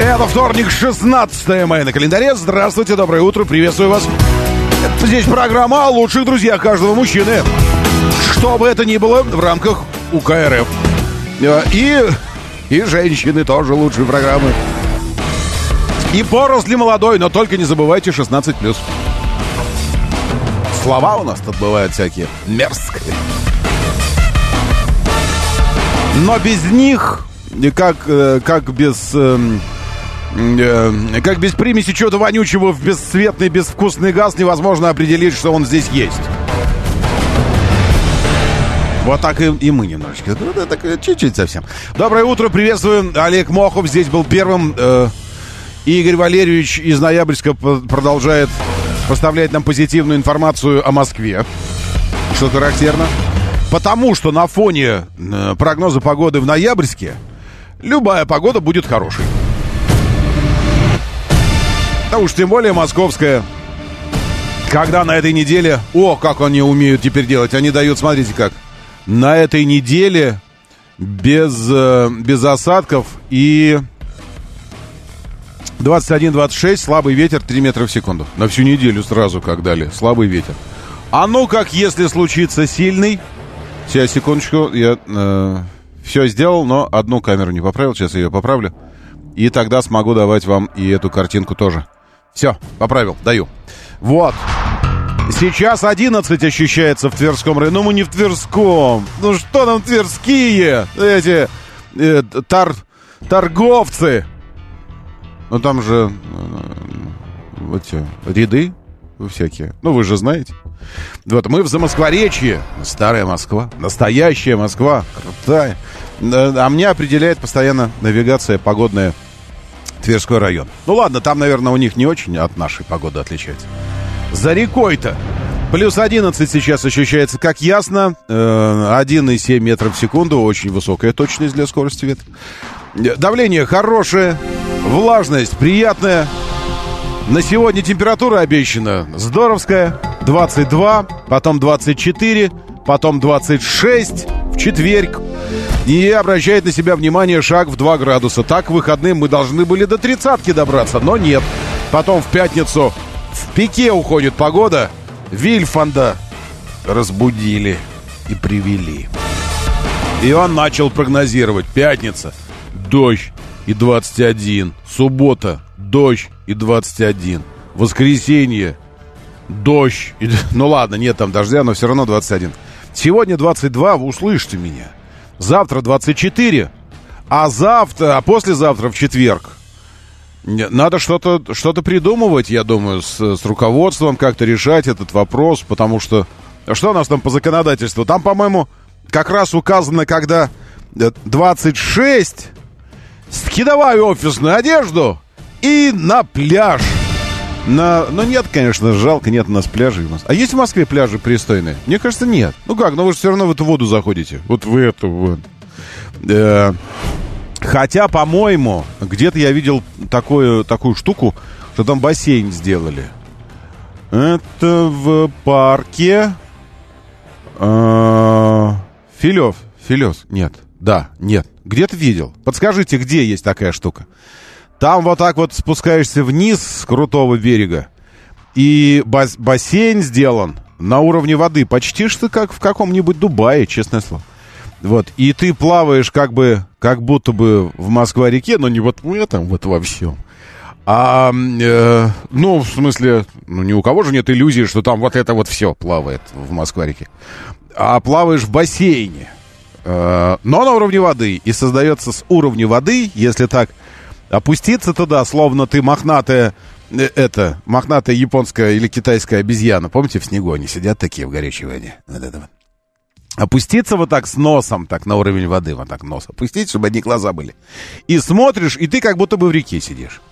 Это вторник, 16 мая на календаре. Здравствуйте, доброе утро, приветствую вас. Здесь программа о лучших друзьях каждого мужчины. Что бы это ни было в рамках УКРФ. И, и женщины тоже лучшие программы. И поросли молодой, но только не забывайте 16+. Слова у нас тут бывают всякие мерзкие. Но без них, как, э, как без... Эм, э, как без примеси чего-то вонючего в бесцветный, безвкусный газ невозможно определить, что он здесь есть. Вот так и, и мы немножечко. Ну, да, так, чуть-чуть совсем. Доброе утро, приветствую. Олег Мохов здесь был первым. Э, Игорь Валерьевич из Ноябрьска продолжает поставлять нам позитивную информацию о Москве. Что характерно. Потому что на фоне э, прогноза погоды в Ноябрьске любая погода будет хорошей. Да уж тем более московская. Когда на этой неделе... О, как они умеют теперь делать. Они дают, смотрите как. На этой неделе без, э, без осадков и 21-26, слабый ветер 3 метра в секунду. На всю неделю сразу как дали. Слабый ветер. А ну как, если случится сильный... Сейчас, секундочку, я э, все сделал, но одну камеру не поправил. Сейчас я ее поправлю. И тогда смогу давать вам и эту картинку тоже. Все, поправил, даю. Вот. Сейчас 11 ощущается в Тверском районе. Ну, мы не в Тверском. Ну, что нам тверские? Эти э, тар, торговцы. Ну, там же э, вот эти ряды всякие. Ну, вы же знаете. Вот, мы в Замоскворечье. Старая Москва. Настоящая Москва. Крутая. А мне определяет постоянно навигация погодная Тверской район. Ну ладно, там, наверное, у них не очень от нашей погоды отличается. За рекой-то. Плюс 11 сейчас ощущается как ясно. 1,7 э, метров в секунду. Очень высокая точность для скорости ветра. Давление хорошее. Влажность приятная. На сегодня температура обещана здоровская. 22, потом 24, потом 26 в четверг. И обращает на себя внимание шаг в 2 градуса. Так к выходным мы должны были до тридцатки добраться, но нет. Потом в пятницу в пике уходит погода. Вильфанда разбудили и привели. И он начал прогнозировать. Пятница – дождь и 21. Суббота – дождь и 21. Воскресенье – дождь. И... Ну ладно, нет там дождя, но все равно 21. Сегодня 22, вы услышите меня. Завтра 24, а завтра, а послезавтра в четверг надо что-то что придумывать, я думаю, с, с руководством, как-то решать этот вопрос, потому что... Что у нас там по законодательству? Там, по-моему, как раз указано, когда 26, скидывай офисную одежду и на пляж. На... Ну, нет, конечно, жалко, нет у нас пляжей. У нас. А есть в Москве пляжи пристойные? Мне кажется, нет. Ну как, ну вы же все равно в эту воду заходите. Вот в эту вот. Э, Хотя, по-моему, где-то я видел такую, такую штуку, что там бассейн сделали. Это в парке... Э, Филев. Филев. Нет. Да, нет. Где-то видел. Подскажите, где есть такая штука? Там вот так вот спускаешься вниз с крутого берега. И бас бассейн сделан на уровне воды. Почти что как в каком-нибудь Дубае, честное слово. Вот, и ты плаваешь как бы, как будто бы в Москва-реке, но не вот в этом, вот во всем. А, э, ну, в смысле, ну, ни у кого же нет иллюзии, что там вот это вот все плавает в Москва-реке. А плаваешь в бассейне, э, но на уровне воды. И создается с уровня воды, если так опуститься туда, словно ты мохнатая, э, это, мохнатая японская или китайская обезьяна. Помните, в снегу они сидят такие в горячей воде? Вот это вот. опуститься вот так с носом, так на уровень воды, вот так нос опустить, чтобы одни глаза были. И смотришь, и ты как будто бы в реке сидишь.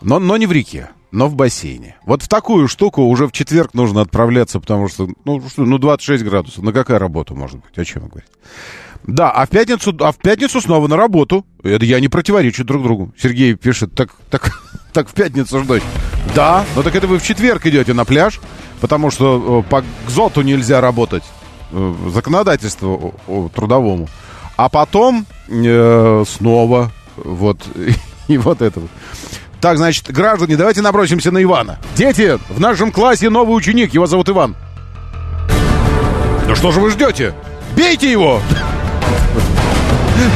Но, но не в реке, но в бассейне. Вот в такую штуку уже в четверг нужно отправляться, потому что, ну, что, ну 26 градусов. На какая работа может быть? О чем вы говорите? Да, а в пятницу, а в пятницу снова на работу. Это я не противоречу друг другу. Сергей пишет, так, так, так в пятницу ждать. Да, но так это вы в четверг идете на пляж, потому что э, по ГЗОТу нельзя работать, э, законодательству трудовому. А потом э, снова вот и вот это вот. Так, значит, граждане, давайте набросимся на Ивана. Дети, в нашем классе новый ученик, его зовут Иван. Ну что же вы ждете? Бейте его!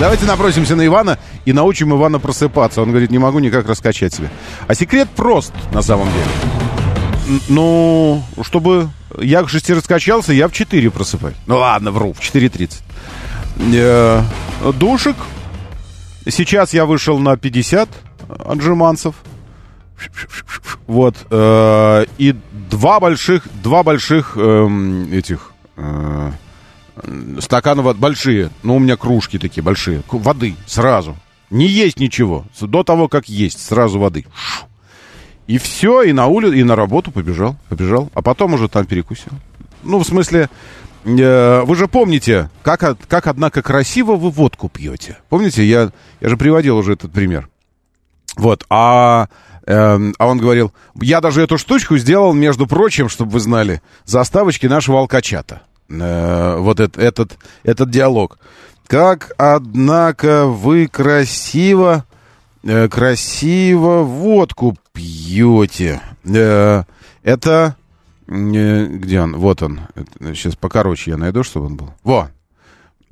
Давайте напросимся на Ивана и научим Ивана просыпаться. Он говорит, не могу никак раскачать себя. А секрет прост, на самом деле. Ну, чтобы я к 6 раскачался, я в 4 просыпаюсь. Ну ладно, вру, в 4.30. Э, душек. Сейчас я вышел на 50 отжиманцев. Вот. Э, и два больших, два больших эм, этих э, стаканов большие, ну, у меня кружки такие большие, воды сразу. Не есть ничего. До того, как есть, сразу воды. И все, и на улицу, и на работу побежал, побежал. А потом уже там перекусил. Ну, в смысле, э, вы же помните, как, как, однако, красиво вы водку пьете. Помните, я, я же приводил уже этот пример. Вот, а, э, а он говорил, я даже эту штучку сделал, между прочим, чтобы вы знали, заставочки нашего алкачата э, вот этот, этот, этот диалог. Как, однако, вы красиво, э, красиво водку пьете. Э, это... Где он? Вот он. Сейчас покороче я найду, чтобы он был. Во!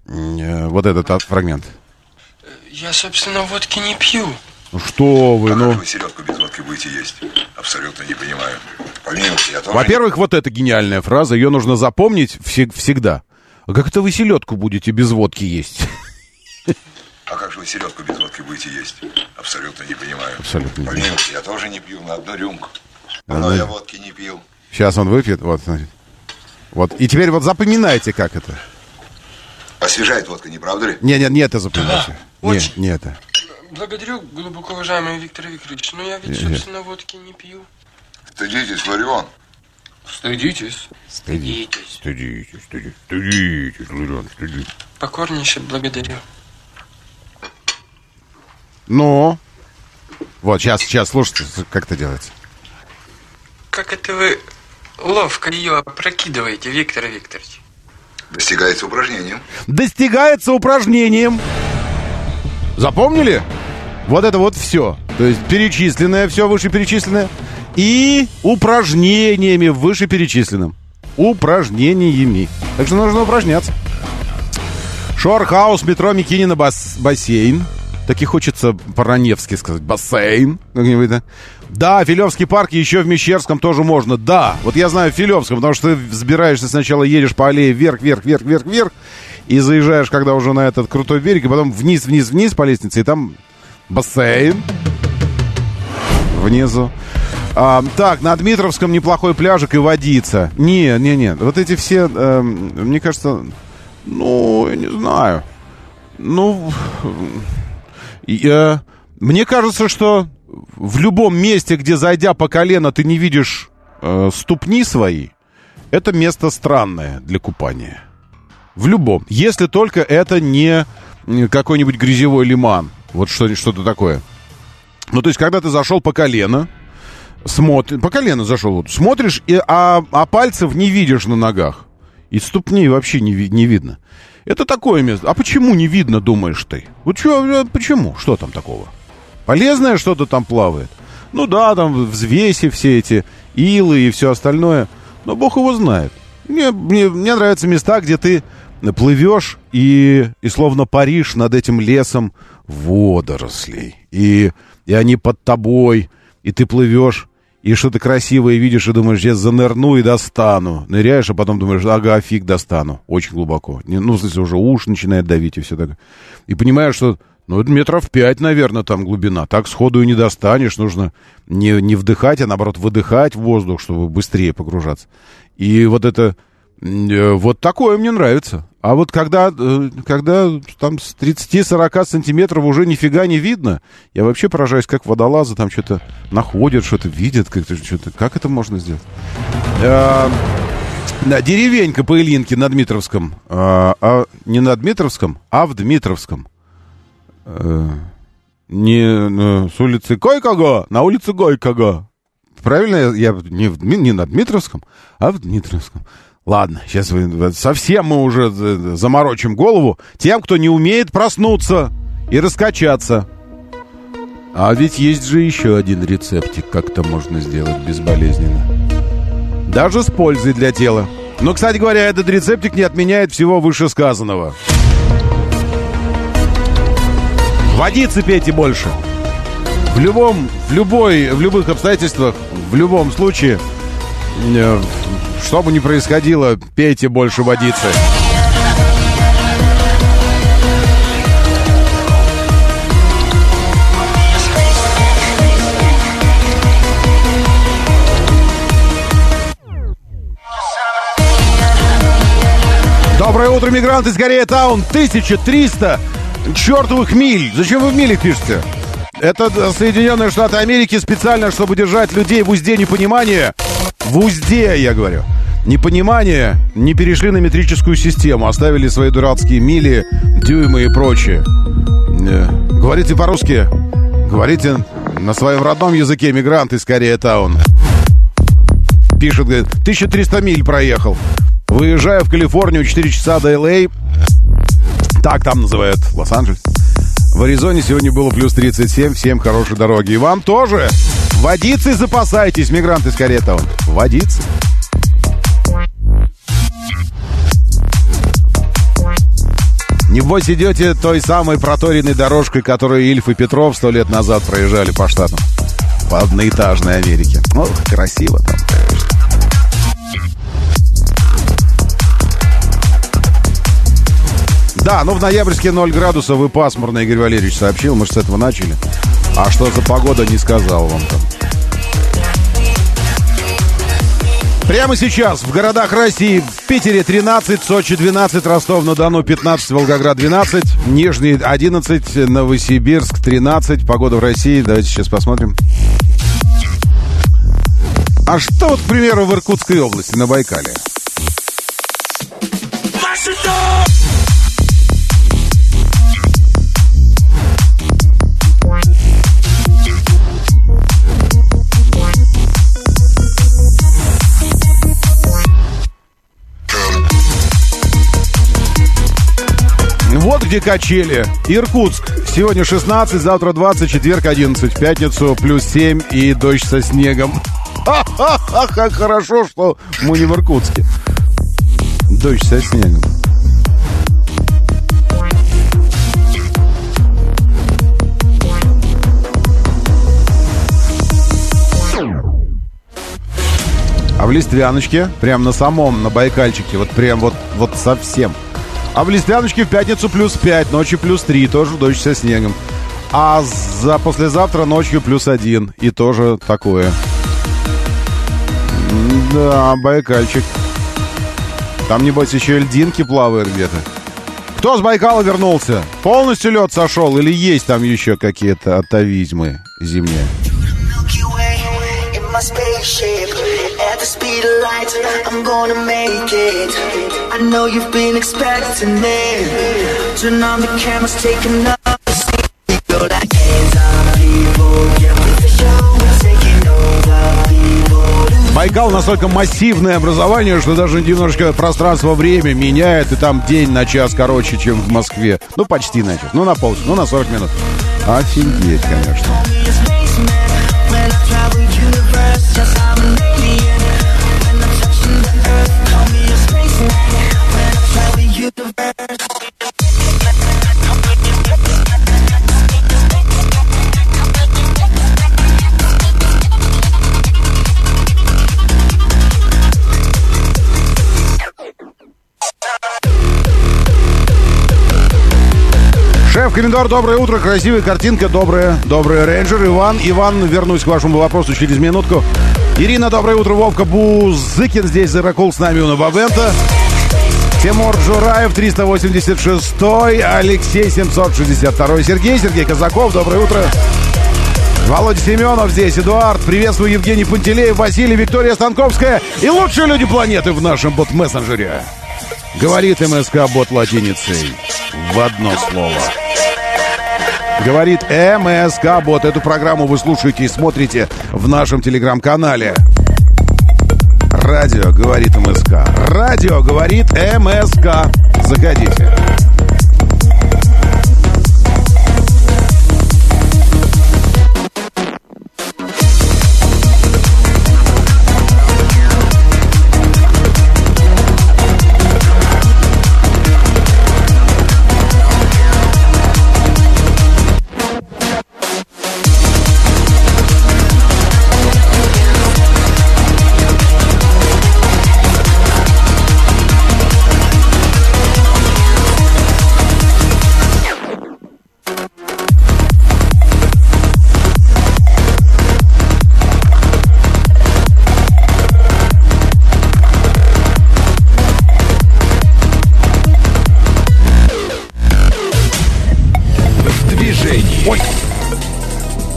Вот этот фрагмент. Я, собственно, водки не пью. Ну что вы, а ну... как вы селедку без водки будете есть? Абсолютно не понимаю. Помилуйте, я тоже... Во-первых, вот эта гениальная фраза, ее нужно запомнить вс- всегда. А как это вы селедку будете без водки есть? А как же вы селедку без водки будете есть? Абсолютно не понимаю. Абсолютно не Помилуйте, я тоже не пью на одну рюмку. Но я водки не пил. Сейчас он выпьет, вот, значит. Вот, и теперь вот запоминайте, как это. Освежает водка, не правда ли? Не, не, не это запоминайте. Да, не, очень. не это. Благодарю, глубоко уважаемый Виктор Викторович, но я ведь, собственно, водки не пью. Стыдитесь, Ларион. Стыдитесь. Стыдитесь, стыдитесь, стыдитесь, стыдитесь, Ларион, стыдитесь. Покорнейше благодарю. Ну, вот, сейчас, сейчас, слушайте, как это делается. Как это вы ловко ее опрокидываете, Виктор Викторович? Достигается упражнением. Достигается упражнением. Запомнили? Вот это вот все. То есть перечисленное, все вышеперечисленное. И упражнениями вышеперечисленным. Упражнениями. Так что нужно упражняться. Шорхаус, метро Микинина, бас бассейн. Так и хочется по-раневски сказать. Бассейн. Как-нибудь, да? Да, Филевский парк еще в Мещерском тоже можно. Да, вот я знаю в Филевском, потому что ты взбираешься сначала, едешь по аллее вверх, вверх, вверх, вверх, вверх. И заезжаешь, когда уже на этот крутой берег, и потом вниз, вниз, вниз по лестнице, и там бассейн. Внизу. А, так, на Дмитровском неплохой пляжик и водица. Не, не, не. Вот эти все, э, мне кажется, ну, я не знаю. Ну, я, мне кажется, что в любом месте, где зайдя по колено, ты не видишь э, ступни свои, это место странное для купания. В любом. Если только это не какой-нибудь грязевой лиман. Вот что, что-то такое. Ну, то есть, когда ты зашел по колено, смотришь, по колено зашел, вот, смотришь, и, а, а пальцев не видишь на ногах. И ступней вообще не, не видно. Это такое место. А почему не видно, думаешь ты? Вот что, почему? Что там такого? Полезное что-то там плавает? Ну да, там взвеси все эти, илы и все остальное. Но бог его знает. Мне, мне, мне нравятся места, где ты плывешь и, и словно паришь над этим лесом водорослей. И, и они под тобой, и ты плывешь, и что-то красивое видишь, и думаешь, я занырну и достану. Ныряешь, а потом думаешь, ага, фиг достану. Очень глубоко. Ну, в уже уши начинает давить и все такое. И понимаешь, что ну, это метров пять, наверное, там глубина. Так сходу и не достанешь. Нужно не, не вдыхать, а наоборот выдыхать воздух, чтобы быстрее погружаться. И вот это Вот такое мне нравится. А вот когда, э, когда там с 30-40 сантиметров уже нифига не видно, я вообще поражаюсь, как водолазы там что-то находят, что-то видят, как, что-то, как это можно сделать? Э, Да, деревенька по Ильинке на Дмитровском. А, а, не на Дмитровском, а в Дмитровском. Э, Не э, с улицы Койкого, на улице Гойкого. Правильно я, я не, в не на Дмитровском, а в Дмитровском. Ладно, сейчас совсем мы уже за- заморочим голову тем, кто не умеет проснуться и раскачаться. А ведь есть же еще один рецептик, как это можно сделать безболезненно. Даже с пользой для тела. Но, кстати говоря, этот рецептик не отменяет всего вышесказанного. Водицы пейте больше. В любом, в любой, в любых обстоятельствах, в любом случае, э, что бы ни происходило, пейте больше водицы. Доброе утро, мигранты из Корея Таун. 1300 чертовых миль. Зачем вы в милях пишете? Это Соединенные Штаты Америки специально, чтобы держать людей в узде непонимания. В узде, я говорю. Непонимание не перешли на метрическую систему, оставили свои дурацкие мили, дюймы и прочее. Э, Говорите по-русски. Говорите на своем родном языке, мигрант из Корея Таун. Пишет, говорит, 1300 миль проехал. Выезжая в Калифорнию 4 часа до Л.А., так там называют Лос-Анджелес. В Аризоне сегодня было плюс 37. Всем хорошей дороги. И вам тоже. Водицы запасайтесь, мигранты из Каретаун. Водицы. Небось идете той самой проторенной дорожкой, которую Ильф и Петров сто лет назад проезжали по штатам. По одноэтажной Америке. Ох, красиво там, Да, ну в ноябрьске 0 градусов и пасмурно, Игорь Валерьевич сообщил. Мы же с этого начали. А что за погода, не сказал вам там. Прямо сейчас в городах России в Питере 13, Сочи 12, Ростов-на-Дону 15, Волгоград 12, Нижний 11, Новосибирск 13. Погода в России, давайте сейчас посмотрим. А что вот, к примеру, в Иркутской области, на Байкале? Где качели. Иркутск. Сегодня 16, завтра 20, четверг 11, в пятницу плюс 7 и дождь со снегом. Ха-ха-ха, как хорошо, что мы не в Иркутске. Дождь со снегом. А в Листвяночке, прям на самом, на Байкальчике, вот прям вот, вот совсем. А в Листвяночке в пятницу плюс 5, ночью плюс 3, тоже дождь со снегом. А за послезавтра ночью плюс 1, и тоже такое. Да, Байкальчик. Там, небось, еще льдинки плавают где-то. Кто с Байкала вернулся? Полностью лед сошел или есть там еще какие-то атовизмы зимние? The speed of light, I'm gonna make it. I know you've been expecting me. Turn on the cameras, take another seat. Go like hands on people. Yeah, with the show, we're taking over people. Байкал настолько массивное образование, что даже немножко пространство-время меняет, и там день на час короче, чем в Москве. Ну, почти на час. Ну, на полчаса, ну, на 40 минут. Офигеть, конечно. Комментарий. Доброе утро. Красивая картинка. Доброе, доброе рейнджер. Иван, Иван, вернусь к вашему вопросу через минутку. Ирина, доброе утро. Вовка Бузыкин здесь. Зеракул с нами у Новобента. Тимур Жураев, 386 Алексей, 762 Сергей, Сергей Казаков, доброе утро. Володя Семенов здесь, Эдуард, приветствую Евгений Пантелеев, Василий, Виктория Станковская и лучшие люди планеты в нашем бот-мессенджере. Говорит МСК бот латиницей в одно слово. Говорит МСК бот. Эту программу вы слушаете и смотрите в нашем телеграм-канале. Радио говорит МСК. Радио говорит МСК. Заходите.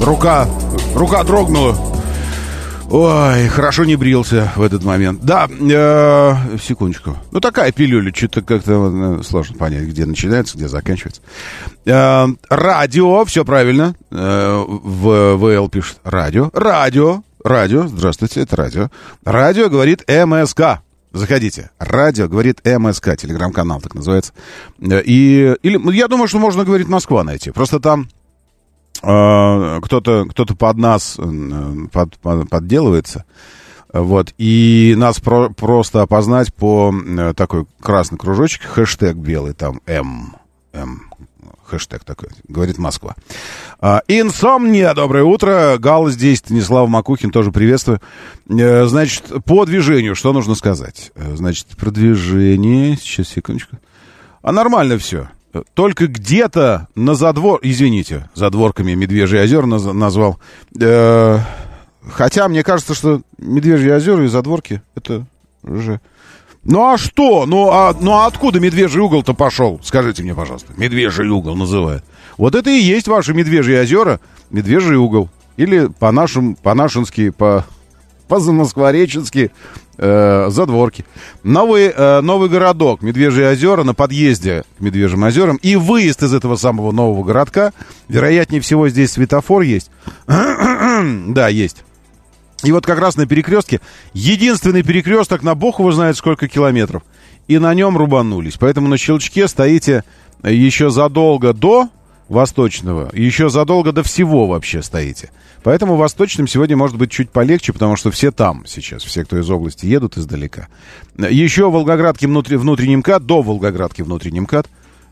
Рука, рука дрогнула. Ой, хорошо не брился в этот момент. Да, э, секундочку. Ну, такая пилюля, что-то как-то э, сложно понять, где начинается, где заканчивается. Э, радио, все правильно. Э, в ВЛ пишет радио. Радио, радио, здравствуйте, это радио. Радио говорит МСК. Заходите. Радио говорит МСК, телеграм-канал так называется. Э, И, или, ну, я думаю, что можно говорить Москва найти. Просто там э, кто-то кто под нас э, под, под- подделывается. Вот, и нас про- просто опознать по э, такой красный кружочек, хэштег белый, там М, М, хэштег такой, говорит Москва. А, Инсомния, доброе утро, Гал здесь, Станислав Макухин, тоже приветствую. Э, Значит, по движению, что нужно сказать? Значит, про движение, сейчас, секундочку. А нормально все. Только где-то на задвор... Извините, задворками Медвежий озер наз- назвал. Э, Хотя мне кажется, что Медвежьи озера и задворки это уже... Ну а что? Ну а, ну а откуда медвежий угол-то пошел? Скажите мне, пожалуйста. Медвежий угол называют. Вот это и есть ваши медвежьи озера, медвежий угол. Или по-нашему, по-нашенски, по, по-замосквореченски э, задворки. Новый, э, новый городок, Медвежьи озера, на подъезде к Медвежьим озерам. И выезд из этого самого нового городка. Вероятнее всего, здесь светофор есть. да, есть. И вот как раз на перекрестке, единственный перекресток на бог его знает сколько километров. И на нем рубанулись. Поэтому на щелчке стоите еще задолго до восточного, еще задолго до всего вообще стоите. Поэтому восточным сегодня может быть чуть полегче, потому что все там сейчас, все, кто из области едут издалека. Еще Волгоградки внутри, внутренний МКАД, до Волгоградки внутренний МКАД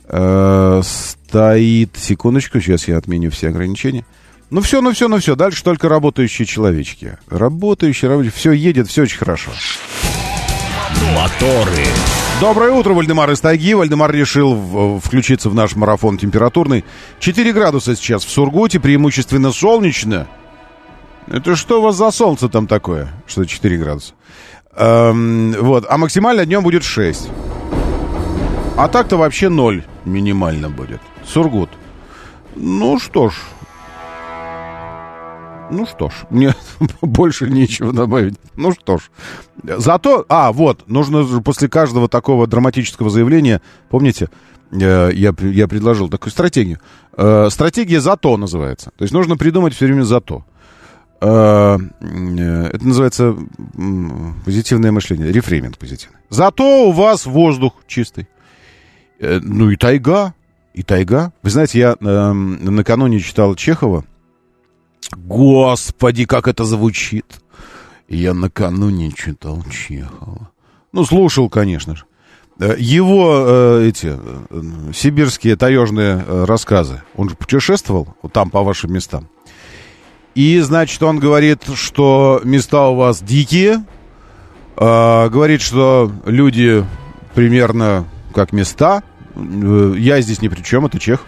э, стоит, секундочку, сейчас я отменю все ограничения. Ну все, ну все, ну все, дальше только работающие человечки. Работающие, работающие, все едет, все очень хорошо. Моторы. Доброе утро, Вальдемар из Тайги. Вальдемар решил включиться в наш марафон температурный. 4 градуса сейчас в Сургуте, преимущественно солнечно. Это что у вас за солнце там такое, что 4 градуса? Эм, вот, а максимально днем будет 6. А так-то вообще 0 минимально будет. Сургут. Ну что ж. Ну что ж, мне больше нечего добавить. Ну что ж. Зато, а, вот, нужно после каждого такого драматического заявления, помните, э, я, я предложил такую стратегию. Э, Стратегия «зато» называется. То есть нужно придумать все время «зато». Э, Это называется позитивное мышление, рефрейминг позитивный. Зато у вас воздух чистый. Ну и тайга, и тайга. Вы знаете, я эм, накануне читал Чехова. Господи, как это звучит. Я накануне читал Чехова. Ну, слушал, конечно же. Э, Его э, эти э, сибирские таежные рассказы. Он же путешествовал там по вашим местам. И, значит, он говорит, что места у вас дикие. Говорит, что люди примерно как места. Я здесь ни при чем, это Чехов.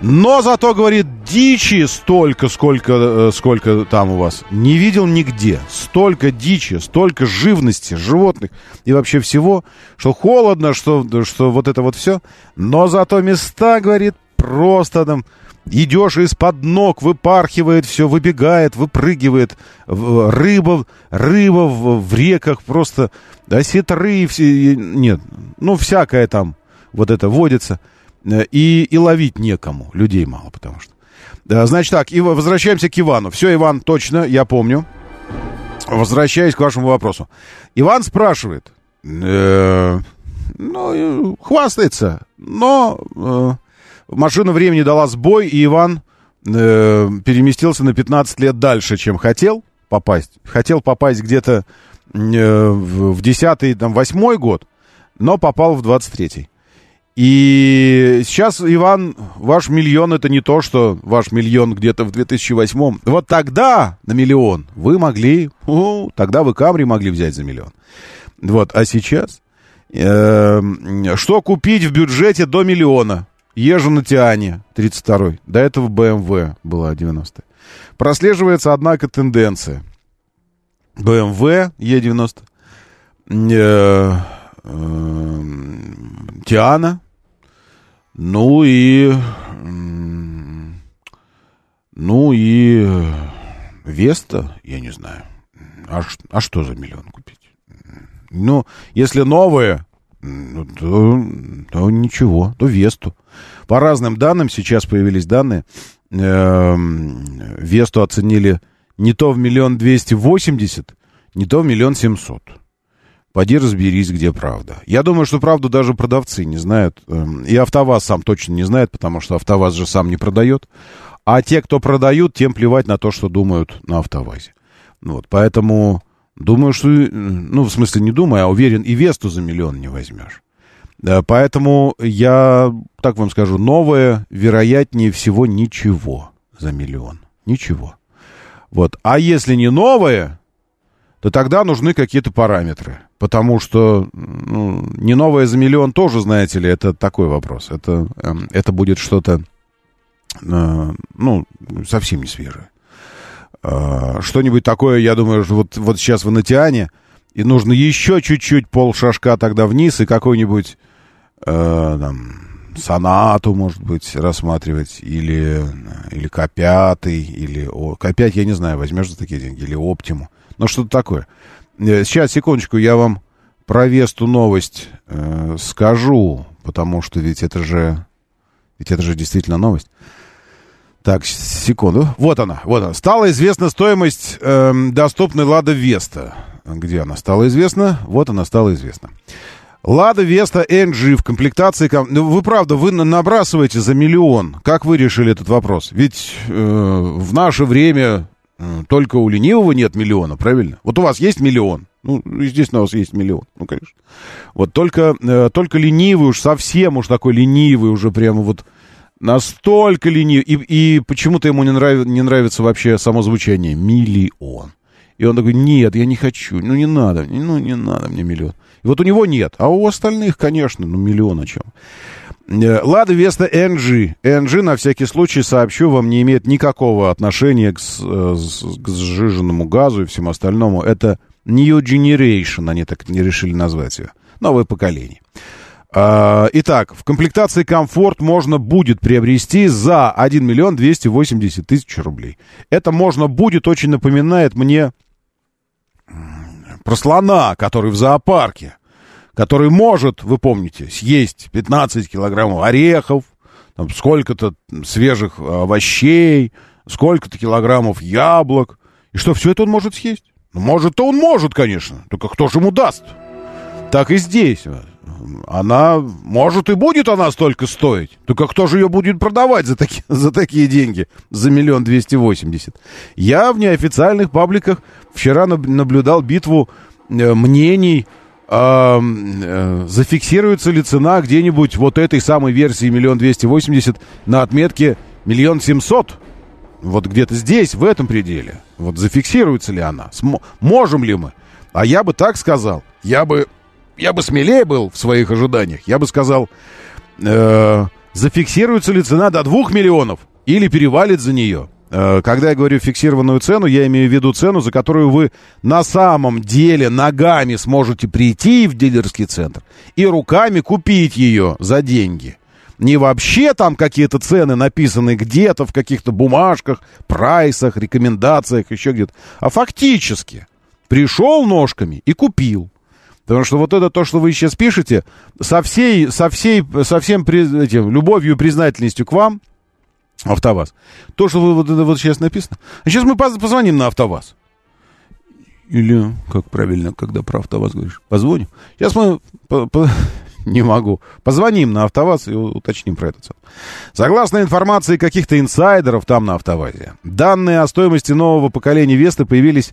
Но зато, говорит, дичи столько, сколько, э, сколько там у вас. Не видел нигде. Столько дичи, столько живности, животных и вообще всего, что холодно, что, что вот это вот все. Но зато места, говорит, просто там идешь из-под ног, выпархивает все, выбегает, выпрыгивает. Рыба, рыба в, в реках просто, осетры, все, нет, ну всякое там вот это водится. И, и ловить некому, людей мало, потому что. Значит так, и возвращаемся к Ивану. Все, Иван, точно, я помню. Возвращаясь к вашему вопросу. Иван спрашивает, э, ну, хвастается, но э, машина времени дала сбой, и Иван э, переместился на 15 лет дальше, чем хотел попасть. Хотел попасть где-то э, в 10-й, там, 8 год, но попал в 23-й. И сейчас, Иван, ваш миллион это не то, что ваш миллион где-то в 2008. Вот тогда на миллион вы могли, у, тогда вы Камри могли взять за миллион. Вот, а сейчас? э, что купить в бюджете до миллиона? Езжу на Тиане, 32-й. До этого BMW была 90 Прослеживается, однако, тенденция. BMW E90. э, э, Тиана. Ну и... Ну и... э, Веста, я не знаю. А, а что за миллион купить? Ну, если новые, то, то ничего, то Весту. По разным данным, сейчас появились данные, эм, Весту оценили не то в миллион двести восемьдесят, не то в миллион семьсот. Поди разберись, где правда. Я думаю, что правду даже продавцы не знают. эм, И АвтоВАЗ сам точно не знает, потому что АвтоВАЗ же сам не продает. А те, кто продают, тем плевать на то, что думают на АвтоВАЗе. Ну Вот, поэтому думаю, что... э, Ну, в смысле, не думаю, а уверен, и Весту за миллион не возьмешь. Да, поэтому я, так вам скажу, новое, вероятнее всего, ничего за миллион. Ничего. Вот. А если не новое, то тогда нужны какие-то параметры. Потому что ну, не новое за миллион тоже, знаете ли, это такой вопрос. Это, эм, это будет что-то, э, ну, совсем не свежее. Э, что-нибудь такое, я думаю, что вот, вот сейчас в Анатиане, и нужно еще чуть-чуть пол шажка тогда вниз, и какой-нибудь э, там, сонату, может быть, рассматривать, или, или К5, или о, К5, я не знаю, возьмешь за такие деньги, или Оптиму. Ну, что-то такое. Э, Сейчас, секундочку, я вам про Весту новость э, скажу, потому что ведь это же, ведь это же действительно новость. Так, секунду. Вот она, вот она. Стала известна стоимость эм, доступной Лада Веста. Где она стала известна? Вот она стала известна. Лада Веста NG в комплектации... ком- Ну, вы правда, вы на- набрасываете за миллион. Как вы решили этот вопрос? Ведь э, в наше время э, только у ленивого нет миллиона, правильно? Вот у вас есть миллион. Ну, естественно, у вас есть миллион. Ну, конечно. Вот только, э, только ленивый уж совсем уж такой ленивый уже прямо вот настолько ленивый. И, и почему-то ему не, нрав, не нравится вообще само звучание. Миллион. И он такой, нет, я не хочу, ну не надо, ну не надо мне миллион. И вот у него нет, а у остальных, конечно, ну миллион о чем. Э, Лада Веста NG. NG, на всякий случай, сообщу вам, не имеет никакого отношения к, э, к сжиженному газу и всему остальному. Это New Generation, они так не решили назвать ее. Новое поколение. А, Итак, в комплектации комфорт можно будет приобрести за 1 миллион 280 тысяч рублей. Это можно будет очень напоминает мне про слона, который в зоопарке, который может, вы помните, съесть 15 килограммов орехов, там, сколько-то свежих овощей, сколько-то килограммов яблок. И что, все это он может съесть? Ну, может-то он может, конечно. Только кто же ему даст? Так и здесь. Она, может, и будет она столько стоить. Только кто же ее будет продавать за, таки, за такие деньги? За миллион двести восемьдесят. Я в неофициальных пабликах вчера наб- наблюдал битву э, мнений. Э, зафиксируется ли цена где-нибудь вот этой самой версии миллион двести восемьдесят на отметке миллион семьсот? Вот где-то здесь, в этом пределе. Вот зафиксируется ли она? Смо- можем ли мы? А я бы так сказал. Я бы, я бы смелее был в своих ожиданиях. Я бы сказал, э, зафиксируется ли цена до 2 миллионов или перевалит за нее. Э, Когда я говорю фиксированную цену, я имею в виду цену, за которую вы на самом деле ногами сможете прийти в дилерский центр и руками купить ее за деньги. Не вообще там какие-то цены написаны где-то в каких-то бумажках, прайсах, рекомендациях, еще где-то, а фактически пришел ножками и купил. Потому что вот это то, что вы сейчас пишете, со всей, со всей, со всем этим, любовью и признательностью к вам, АвтоВАЗ, то, что вы вот вот сейчас написано. А сейчас мы поз- позвоним на АвтоВАЗ. Или, как правильно, когда про АвтоВАЗ говоришь, позвоним. Сейчас мы... по- по- Не могу. Позвоним на АвтоВАЗ и уточним про это. Согласно информации каких-то инсайдеров там на АвтоВАЗе, данные о стоимости нового поколения Весты появились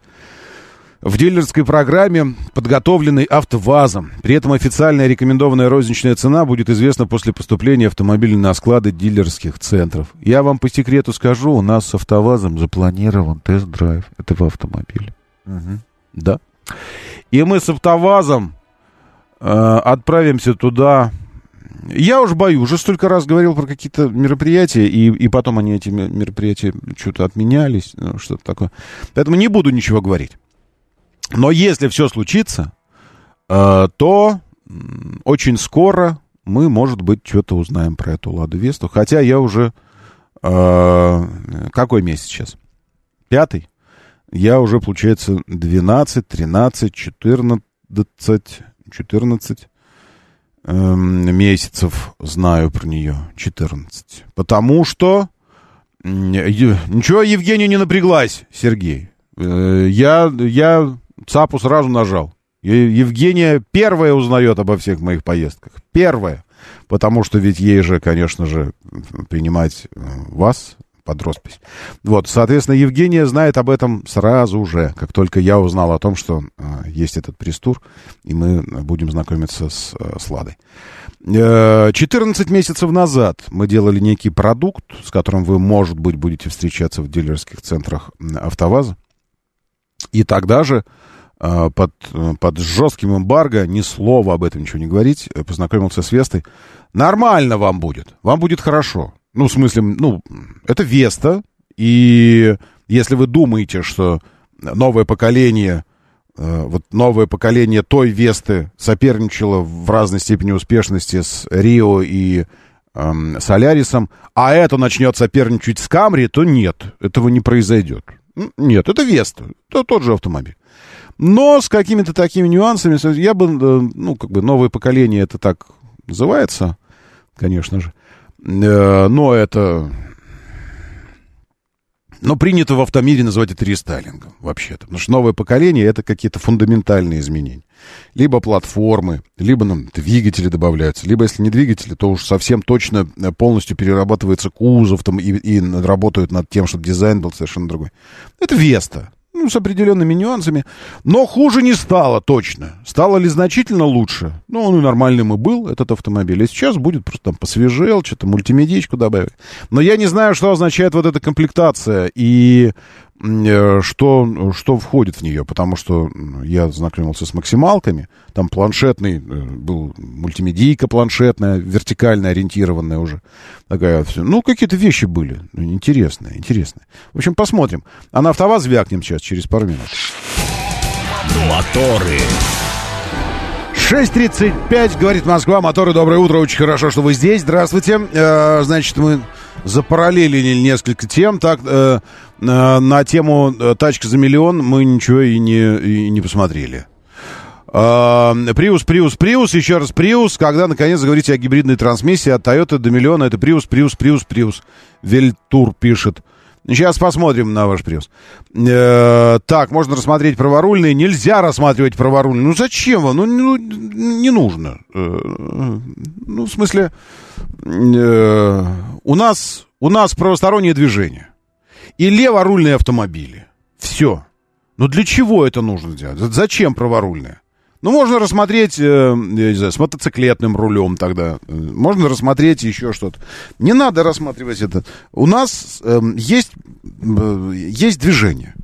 в дилерской программе, подготовленной АвтоВАЗом. При этом официальная рекомендованная розничная цена будет известна после поступления автомобиля на склады дилерских центров. Я вам по секрету скажу, у нас с АвтоВАЗом запланирован тест-драйв этого автомобиля. Да. И мы с АвтоВАЗом э, отправимся туда. Я уж боюсь, уже столько раз говорил про какие-то мероприятия, и, и потом они, эти ме- мероприятия, что-то отменялись, ну, что-то такое. Поэтому не буду ничего говорить. Но если все случится, э, то очень скоро мы, может быть, что-то узнаем про эту Ладу Весту. Хотя я уже... э, какой месяц сейчас? Пятый? Я уже, получается, 12, 13, 14, 14 эм, месяцев знаю про нее. 14. Потому что... Ничего, Евгения не напряглась, Сергей. Э, Я, я ЦАПу сразу нажал. Е- Евгения первая узнает обо всех моих поездках. Первая. Потому что ведь ей же, конечно же, принимать э, вас под роспись. Вот, соответственно, Евгения знает об этом сразу же, как только я узнал о том, что э, есть этот пресс-тур, и мы будем знакомиться с, э, с Ладой. Э, 14 месяцев назад мы делали некий продукт, с которым вы, может быть, будете встречаться в дилерских центрах АвтоВАЗа. И тогда же э, под, под жестким эмбарго, ни слова об этом ничего не говорить, э, познакомился с Вестой. Нормально вам будет, вам будет хорошо. Ну, в смысле, ну, это Веста, и если вы думаете, что новое поколение, э, вот новое поколение той Весты соперничало в разной степени успешности с Рио и эм, Солярисом, а это начнет соперничать с Камри, то нет, этого не произойдет. Нет, это Веста, это тот же автомобиль. Но с какими-то такими нюансами, я бы, э, ну, как бы новое поколение, это так называется, конечно же. Э, Но это... Но принято в автомире называть это рестайлингом, вообще-то. Потому что новое поколение — это какие-то фундаментальные изменения. Либо платформы, либо нам двигатели добавляются, либо, если не двигатели, то уж совсем точно э, полностью перерабатывается кузов там, и, и работают над тем, чтобы дизайн был совершенно другой. Это Веста. Ну, с определенными нюансами. Но хуже не стало точно. Стало ли значительно лучше? Ну, он и нормальным и был, этот автомобиль. И сейчас будет просто там посвежел, что-то мультимедичку добавить. Но я не знаю, что означает вот эта комплектация и что, что входит в нее. Потому что я знакомился с максималками. Там планшетный, э, был мультимедийка планшетная, вертикально ориентированная уже. Такая, всё. ну, какие-то вещи были. Ну, Интересные, интересные. В общем, посмотрим. А на АвтоВАЗ звякнем сейчас, через пару минут. Моторы. 6.35, говорит Москва, моторы, доброе утро, очень хорошо, что вы здесь, здравствуйте. Э, значит, мы запараллелили несколько тем, так, э, э, на тему э, «Тачка за миллион» мы ничего и не, и не посмотрели. А, Приус, Приус, Приус, еще раз Приус, когда наконец заговорите о гибридной трансмиссии от Toyota до миллиона, это Приус, Приус, Приус, Приус. Вельтур пишет. Сейчас посмотрим на ваш Приус. Э, так, можно рассмотреть праворульные. Нельзя рассматривать праворульные. Ну зачем вам? Ну, ну, не нужно. Э, ну, в смысле, э, у нас, у нас правостороннее движение. И леворульные автомобили. Все. Ну для чего это нужно делать? Зачем праворульные? Ну, можно рассмотреть, э, я не знаю, с мотоциклетным рулем тогда. Можно рассмотреть еще что-то. Не надо рассматривать это. У нас э, есть, э, есть движение.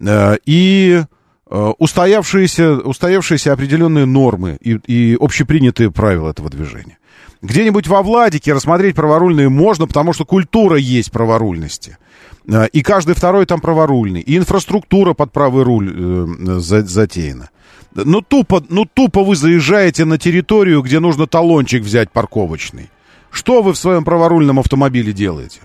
Э, и устоявшиеся, устоявшиеся определенные нормы и, и общепринятые правила этого движения. Где-нибудь во Владике рассмотреть праворульные можно, потому что культура есть праворульности. И каждый второй там праворульный. И инфраструктура под правый руль за- затеяна. Ну тупо, ну тупо вы заезжаете на территорию, где нужно талончик взять парковочный. Что вы в своем праворульном автомобиле делаете?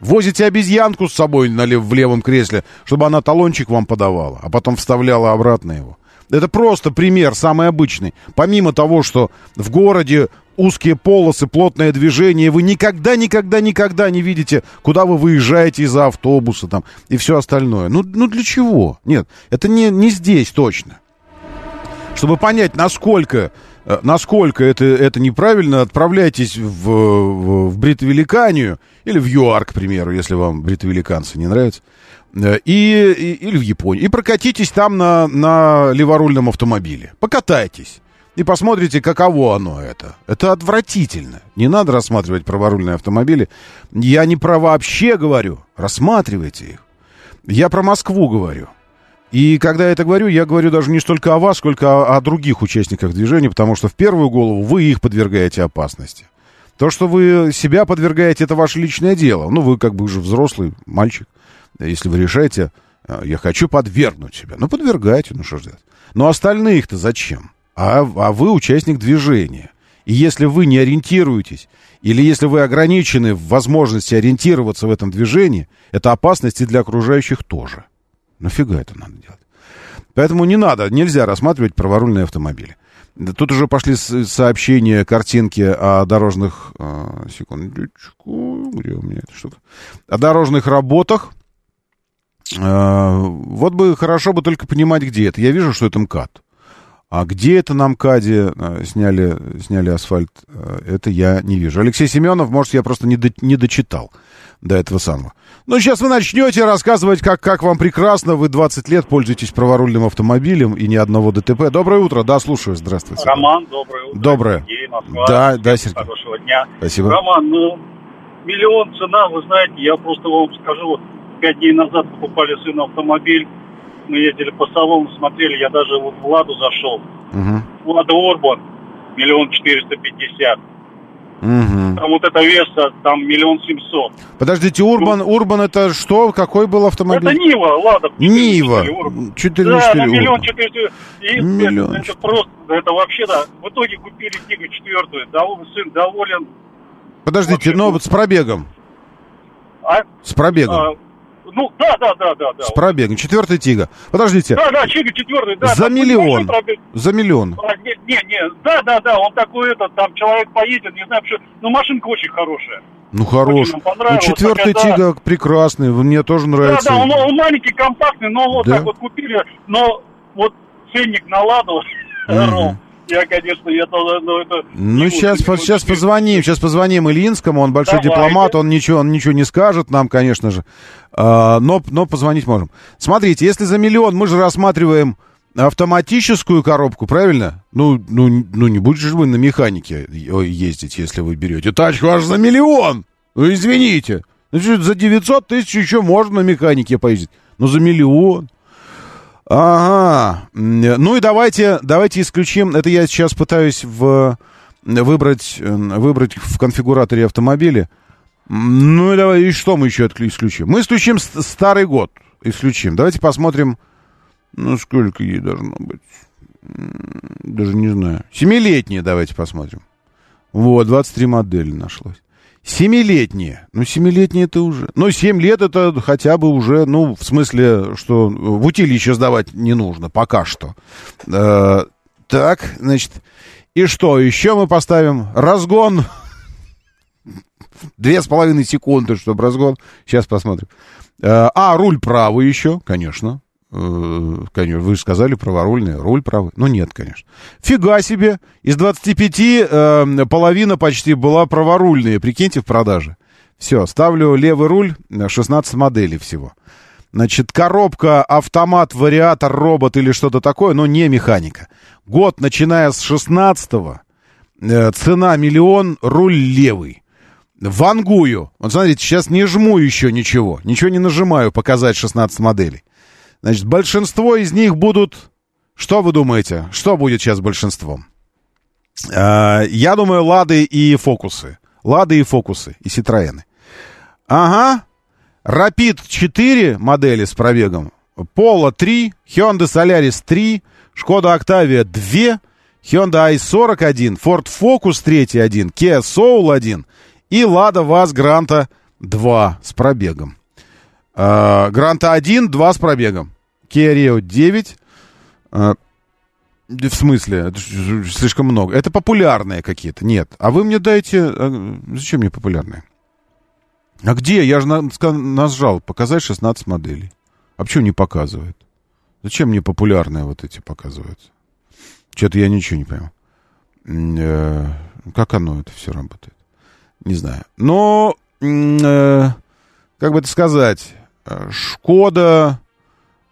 Возите обезьянку с собой на лев- в левом кресле, чтобы она талончик вам подавала, а потом вставляла обратно его. Это просто пример, самый обычный. Помимо того, что в городе узкие полосы, плотное движение, вы никогда, никогда, никогда не видите, куда вы выезжаете из-за автобуса там и все остальное. Ну, ну для чего? Нет, это не, не здесь точно. Чтобы понять, насколько, э, насколько это, это неправильно, отправляйтесь в, в, в Бритвеликанию или в ЮАР, к примеру, если вам бритвеликанцы не нравятся, э, и, и- или в Японию. И прокатитесь там на, на леворульном автомобиле. Покатайтесь. И посмотрите, каково оно это. Это отвратительно. Не надо рассматривать праворульные автомобили. Я не про вообще говорю. Рассматривайте их. Я про Москву говорю. И когда я это говорю, я говорю даже не столько о вас, сколько о, о других участниках движения, потому что в первую голову вы их подвергаете опасности. То, что вы себя подвергаете, это ваше личное дело. Ну, вы как бы уже взрослый мальчик. Если вы решаете, э, я хочу подвергнуть себя. Ну, подвергайте, ну что ж делать. Но остальных-то зачем? А, а вы участник движения. И если вы не ориентируетесь, или если вы ограничены в возможности ориентироваться в этом движении, это опасность и для окружающих тоже. Нафига это надо делать? Поэтому не надо, нельзя рассматривать праворульные автомобили. Тут уже пошли сообщения, картинки о дорожных... а, секундочку, где у меня эта штука? О дорожных работах. А, вот бы хорошо бы только понимать, где это. Я вижу, что это МКАД. А где это на МКАДе а, сняли, сняли асфальт, это я не вижу. Алексей Семенов, может, я просто не, до- не дочитал до этого самого. Ну, сейчас вы начнете рассказывать, как, как вам прекрасно. Вы 20 лет пользуетесь праворульным автомобилем и ни одного ДТП. Доброе утро. Да, слушаю. Здравствуйте. Роман, доброе утро. Доброе. Сергей, Москва. Да, да, Сергей. Хорошего дня. Спасибо. Роман, ну, миллион цена, вы знаете, я просто вам скажу, вот пять дней назад покупали сыну автомобиль, мы ездили по салону, смотрели, я даже вот в Ладу зашел. Мгм. Лада Орбан, миллион четыреста пятьдесят. Мгм. Там вот эта Веста, там миллион семьсот. Подождите, Урбан, Урбан это что? Какой был автомобиль? Это Нива, Лада. Нива. 404 Урбан. 4 Да, на ну миллион четыреста. Миллион это, это просто, это вообще, да. В итоге купили Тигу четвертую. Дов- сын доволен. Подождите, Вообще, но ну- вот с пробегом. А, С пробегом. а, ну, да, да, да, да, да. С пробегом. Четвертый Тига. Подождите. Да, да, Чига четвертый, да. За миллион. За миллион. А, Не, не, не, да, да, да, он такой этот, там человек поедет, не знаю, почему, ну машинка очень хорошая. Ну хорош. Ну четвертый такая, да. Тига прекрасный. Мне тоже Да, нравится. да, он, он маленький, компактный, но вот Да? так вот купили, но вот ценник на ладу, Ром, я, конечно, я тоже, ну это... Ну, сейчас, не сейчас позвоним, сейчас позвоним Ильинскому, он большой Давайте. дипломат, он ничего, он ничего не скажет нам, конечно же, А, но, но позвонить можем. Смотрите, если за миллион мы же рассматриваем автоматическую коробку, правильно? Ну, ну, ну не будете же вы на механике ездить, если вы берете тачку аж за миллион. Ну, извините. Ну, чё, за 900 тысяч еще можно на механике поездить. Но за миллион. Ага. М, Ну и давайте, давайте исключим. Это я сейчас пытаюсь в, выбрать, э, выбрать в конфигураторе автомобиля. Ну и давай, и что мы еще исключим? Мы исключим ст- старый год. Исключим. Давайте посмотрим, ну сколько ей должно быть. Даже не знаю. Семилетние давайте посмотрим. Вот, 23 модели нашлось. Семилетние. Ну, семилетние это уже... Ну, семь лет это хотя бы уже, ну, в смысле, что в утилище сдавать не нужно, пока что. Э, так, значит, и что, еще мы поставим разгон. Две с половиной секунды, чтобы разгон. Сейчас посмотрим. Э, а, руль правый еще, конечно. Э, конечно, вы же сказали праворульный, руль правый. Ну, нет, конечно. Фига себе. Из 25 э, половина почти была праворульные. Прикиньте, в продаже. Все, ставлю левый руль, э, 16 моделей всего. Значит, коробка, автомат, вариатор, робот или что-то такое, но не механика. Год, начиная с 16 э, цена миллион, руль левый. Вангую. Вот смотрите, сейчас не жму еще ничего. Ничего не нажимаю показать 16 моделей. Значит, большинство из них будут... Что вы думаете? Что будет сейчас большинством? А, я думаю, Лады и Фокусы. Лады и Фокусы, и Ситроены. Ага. Rapid 4 модели с пробегом. Polo 3, Hyundai Solaris 3, Skoda Octavia 2, Hyundai i40 1, Ford Focus 3 1, Kia Soul 1 и Lada Vaz Granta 2 с пробегом. А, Гранта 1, 2 с пробегом. Kia Rio 9. а, в смысле? Слишком много. Это популярные какие-то. Нет. А вы мне дайте... а, Зачем мне популярные? А где? Я же на- нажал показать 16 моделей. А почему не показывает? Зачем мне популярные вот эти показываются? Что-то я ничего не. М, э, Как оно это все работает? Не знаю. Но, э, как бы это сказать, Шкода,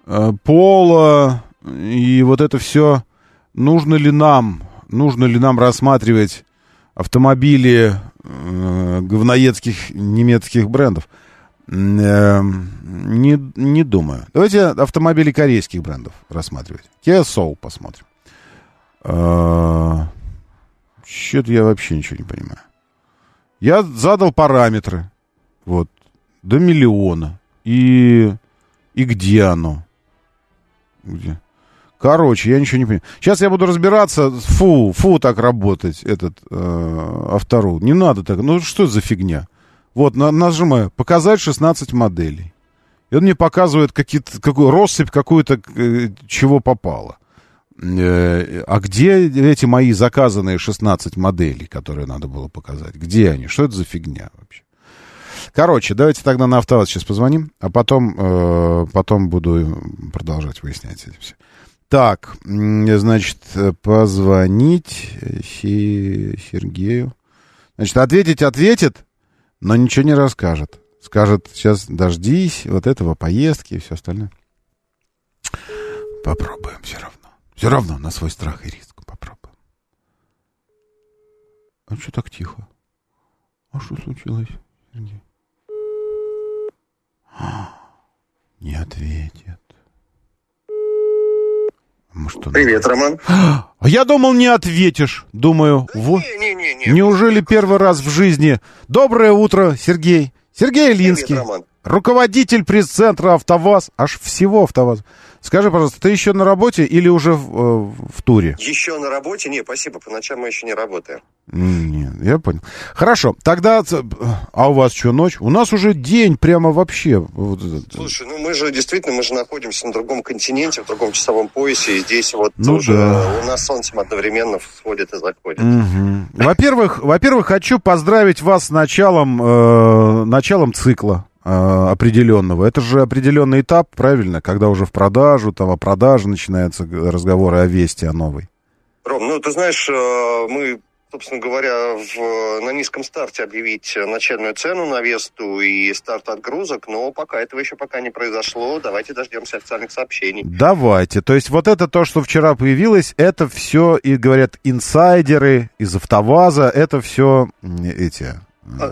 э, Пола и вот это все, нужно ли нам, нужно ли нам рассматривать автомобили э, говноедских немецких брендов? Э, Не, не думаю. Давайте автомобили корейских брендов рассматривать. Kia Soul посмотрим. Что-то я вообще ничего не понимаю. Я задал параметры. Вот. До миллиона. И... И где оно? Где? Короче, я ничего не понимаю. Сейчас я буду разбираться. Фу, фу, так работать, этот э, автору. Не надо так. Ну, что за фигня? Вот, на, нажимаю. Показать 16 моделей. И он мне показывает какие-то, какую россыпь какую-то, э, чего попало. Э, а где эти мои заказанные 16 моделей, которые надо было показать? Где они? Что это за фигня вообще? Короче, давайте тогда на автоваз сейчас позвоним, а потом, э, потом буду продолжать выяснять эти все. Так, значит, позвонить Се- Сергею. Значит, ответить ответит, но ничего не расскажет. Скажет, сейчас дождись вот этого поездки и все остальное. Попробуем все равно. Все равно на свой страх и риск попробуем. А что так тихо? А что случилось, Сергей? А, Не ответит. Может, он... Привет, Роман. А я думал, не ответишь. Думаю, вот. Не-не-не. Неужели первый раз в жизни? Доброе утро, Сергей. Сергей Ильинский. Привет, Роман. Руководитель пресс-центра «АвтоВАЗ». Аж всего «АвтоВАЗ». Скажи, пожалуйста, ты еще на работе или уже в, э, в туре? Еще на работе? Не, спасибо, по ночам мы еще не работаем. Нет, я понял. Хорошо, тогда... А у вас что, ночь? У нас уже день прямо вообще. Этот. Слушай, ну мы же действительно, мы же находимся на другом континенте, в другом часовом поясе, и здесь вот Ну тоже да. у нас солнцем одновременно всходит и заходит. Мгм. Во-первых, во-первых, хочу поздравить вас с началом, э, началом цикла э, определенного. Это же определенный этап, правильно, когда уже в продажу, там о продаже начинаются разговоры о вести, о новой. Ром, ну ты знаешь, э, мы, собственно говоря, в, на низком старте объявить начальную цену на Весту и старт отгрузок, но пока этого еще пока не произошло. Давайте дождемся официальных сообщений. Давайте. То есть вот это то, что вчера появилось, это все, и говорят, инсайдеры из АвтоВАЗа, это все эти... э,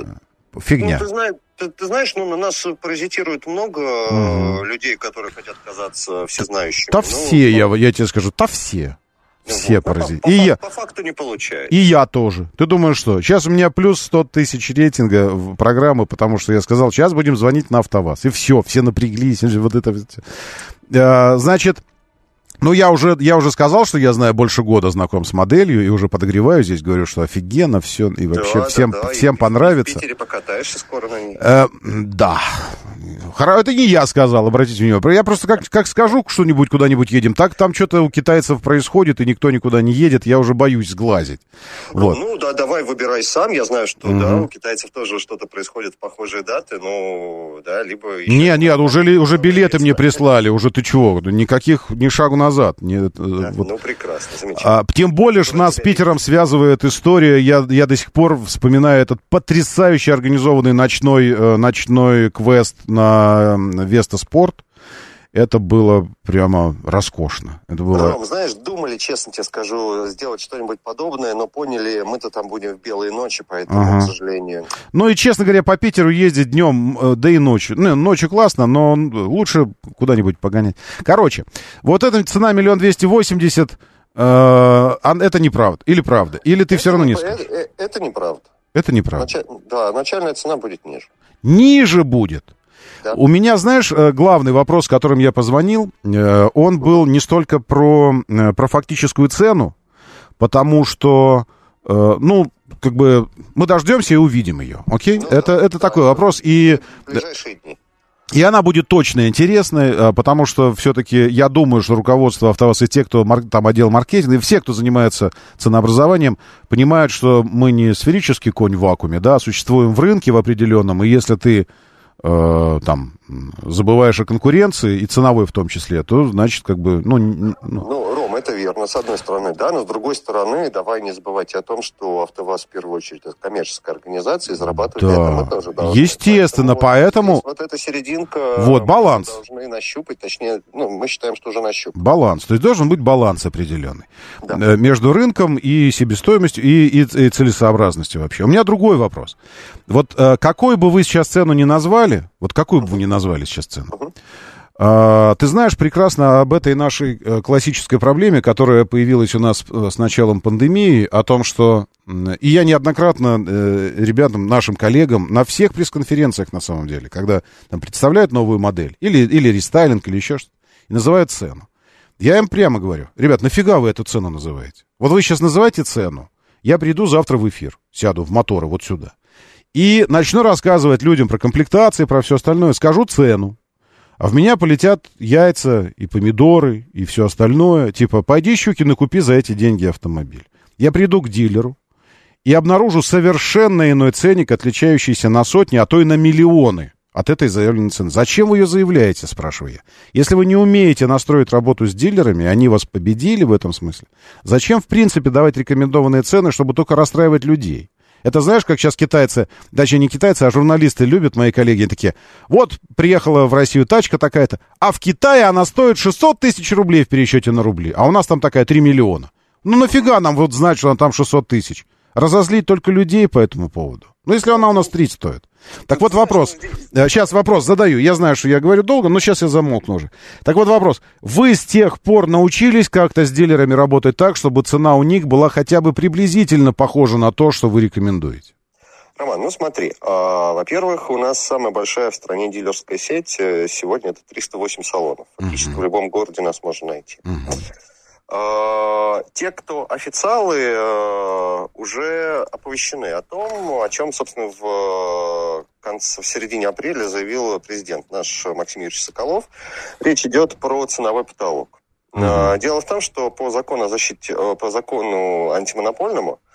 Ну, Фигня. ты знаешь, ты, ты знаешь, ну, на нас паразитирует много э, людей, которые хотят казаться всезнающими. Да Ну, все, ну, я, я тебе скажу, да все. ну, Все вот, по- паразиты. По, И фак- я, по факту не получается. и я тоже. Ты думаешь, что? Сейчас у меня плюс 100 тысяч рейтинга в программы, потому что я сказал, сейчас будем звонить на АвтоВАЗ. И все, все напряглись. Вот это. А, Значит, ну, я уже, я уже сказал, что я знаю больше года знаком с моделью и уже подогреваю здесь, говорю, что офигенно все, и вообще Да, да, всем, да, всем и понравится. В Питере покатаешься скоро на ней. Э, да. Это не я сказал, обратите внимание. Я просто как, как скажу что-нибудь, куда-нибудь едем, так там что-то у китайцев происходит, и никто никуда не едет, я уже боюсь сглазить. Вот. Ну, да, давай выбирай сам. Я знаю, что, Мгм. да, у китайцев тоже что-то происходит в похожие даты, ну, да, либо... Не, нет, уже, уже билеты мне прислали, уже ты чего, никаких, ни шагу назад. Не, э, Да, вот. Ну, прекрасно, замечательно. А, тем более, что нас с Питером связывает история. Я, я до сих пор вспоминаю этот потрясающе организованный ночной, э, ночной квест на э, Веста Спорт. Это было прямо роскошно. Это было... Ром, знаешь, думали, честно тебе скажу, сделать что-нибудь подобное, но поняли, мы-то там будем в белые ночи, поэтому, Ага. к сожалению. Ну и, честно говоря, по Питеру ездить днем, э, да и ночью. Ну, ночью классно, но лучше куда-нибудь погонять. Короче, вот эта цена миллион двести восемьдесят. э, это неправда. Или правда. Или ты все равно не Это, скажешь. э, это неправда. Это неправда. Нача- Да, начальная цена будет ниже. Ниже будет. Да. У меня, знаешь, э, главный вопрос, которым я позвонил, э, он был не столько про, э, про фактическую цену, потому что, ну, как бы мы дождемся и увидим ее, окей? Ну это да, это да, такой да. вопрос. И В ближайшие дни. И она будет точно интересной, потому что все-таки я думаю, что руководство АвтоВАЗ и те, кто там отдел маркетинга, и все, кто занимается ценообразованием, понимают, что мы не сферический конь в вакууме, да, а существуем в рынке в определенном, и если ты э, там забываешь о конкуренции, и ценовой в том числе, то значит, как бы, ну, ну, Ну, это верно, с одной стороны, да, но с другой стороны, давай не забывайте о том, что АвтоВАЗ в первую очередь это коммерческая организация, и зарабатывать Да. на этом мы тоже должны. Естественно, поэтому- здесь Вот эта серединка... Вот, баланс. Должны нащупать, точнее, ну, мы считаем, что уже нащупали. баланс. То есть должен быть баланс определенный Да. э, между рынком и себестоимостью, и, и, и целесообразностью вообще. У меня другой вопрос. Вот э, какой бы вы сейчас цену не назвали, вот какую бы вы ни назвали сейчас цену, а, ты знаешь прекрасно об этой нашей э, классической проблеме, которая появилась у нас э, с началом пандемии, о том, что... И я неоднократно э, ребятам, нашим коллегам, на всех пресс-конференциях, на самом деле, когда там представляют новую модель, или, или рестайлинг, или еще что-то, и называют цену. Я им прямо говорю, ребят, нафига вы эту цену называете? Вот вы сейчас называете цену, я приду завтра в эфир, сяду в моторы вот сюда, и начну рассказывать людям про комплектации, про все остальное, скажу цену, а в меня полетят яйца и помидоры и все остальное. Типа, пойди, Щукин, и купи за эти деньги автомобиль. Я приду к дилеру и обнаружу совершенно иной ценник, отличающийся на сотни, а то и на миллионы от этой заявленной цены. Зачем вы ее заявляете, спрашиваю я. Если вы не умеете настроить работу с дилерами, они вас победили в этом смысле, зачем, в принципе, давать рекомендованные цены, чтобы только расстраивать людей? Это знаешь, как сейчас китайцы, даже не китайцы, а журналисты любят, мои коллеги, такие, вот приехала в Россию тачка такая-то, а в Китае она стоит 600 тысяч рублей в пересчете на рубли, а у нас там такая 3 миллиона. Ну нафига нам вот знать, что она там 600 тысяч? Разозлить только людей по этому поводу. Ну, если она у нас 3 стоит. Так вот вопрос. Сейчас вопрос задаю. Я знаю, что я говорю долго, но сейчас я замолкну уже. Так вот вопрос. Вы с тех пор научились как-то с дилерами работать так, чтобы цена у них была хотя бы приблизительно похожа на то, что вы рекомендуете? Роман, ну смотри, а, во-первых, у нас самая большая в стране дилерская сеть. э, Сегодня это 308 салонов. Фактически в любом городе нас можно найти. А, Те, кто официалы, э, уже оповещены о том, о чем, собственно, в, конце, в середине апреля заявил президент наш Максим Юрьевич Соколов. Речь идет про ценовой потолок. А, Дело в том, что по закону о защите, э, по закону антимонопольному э,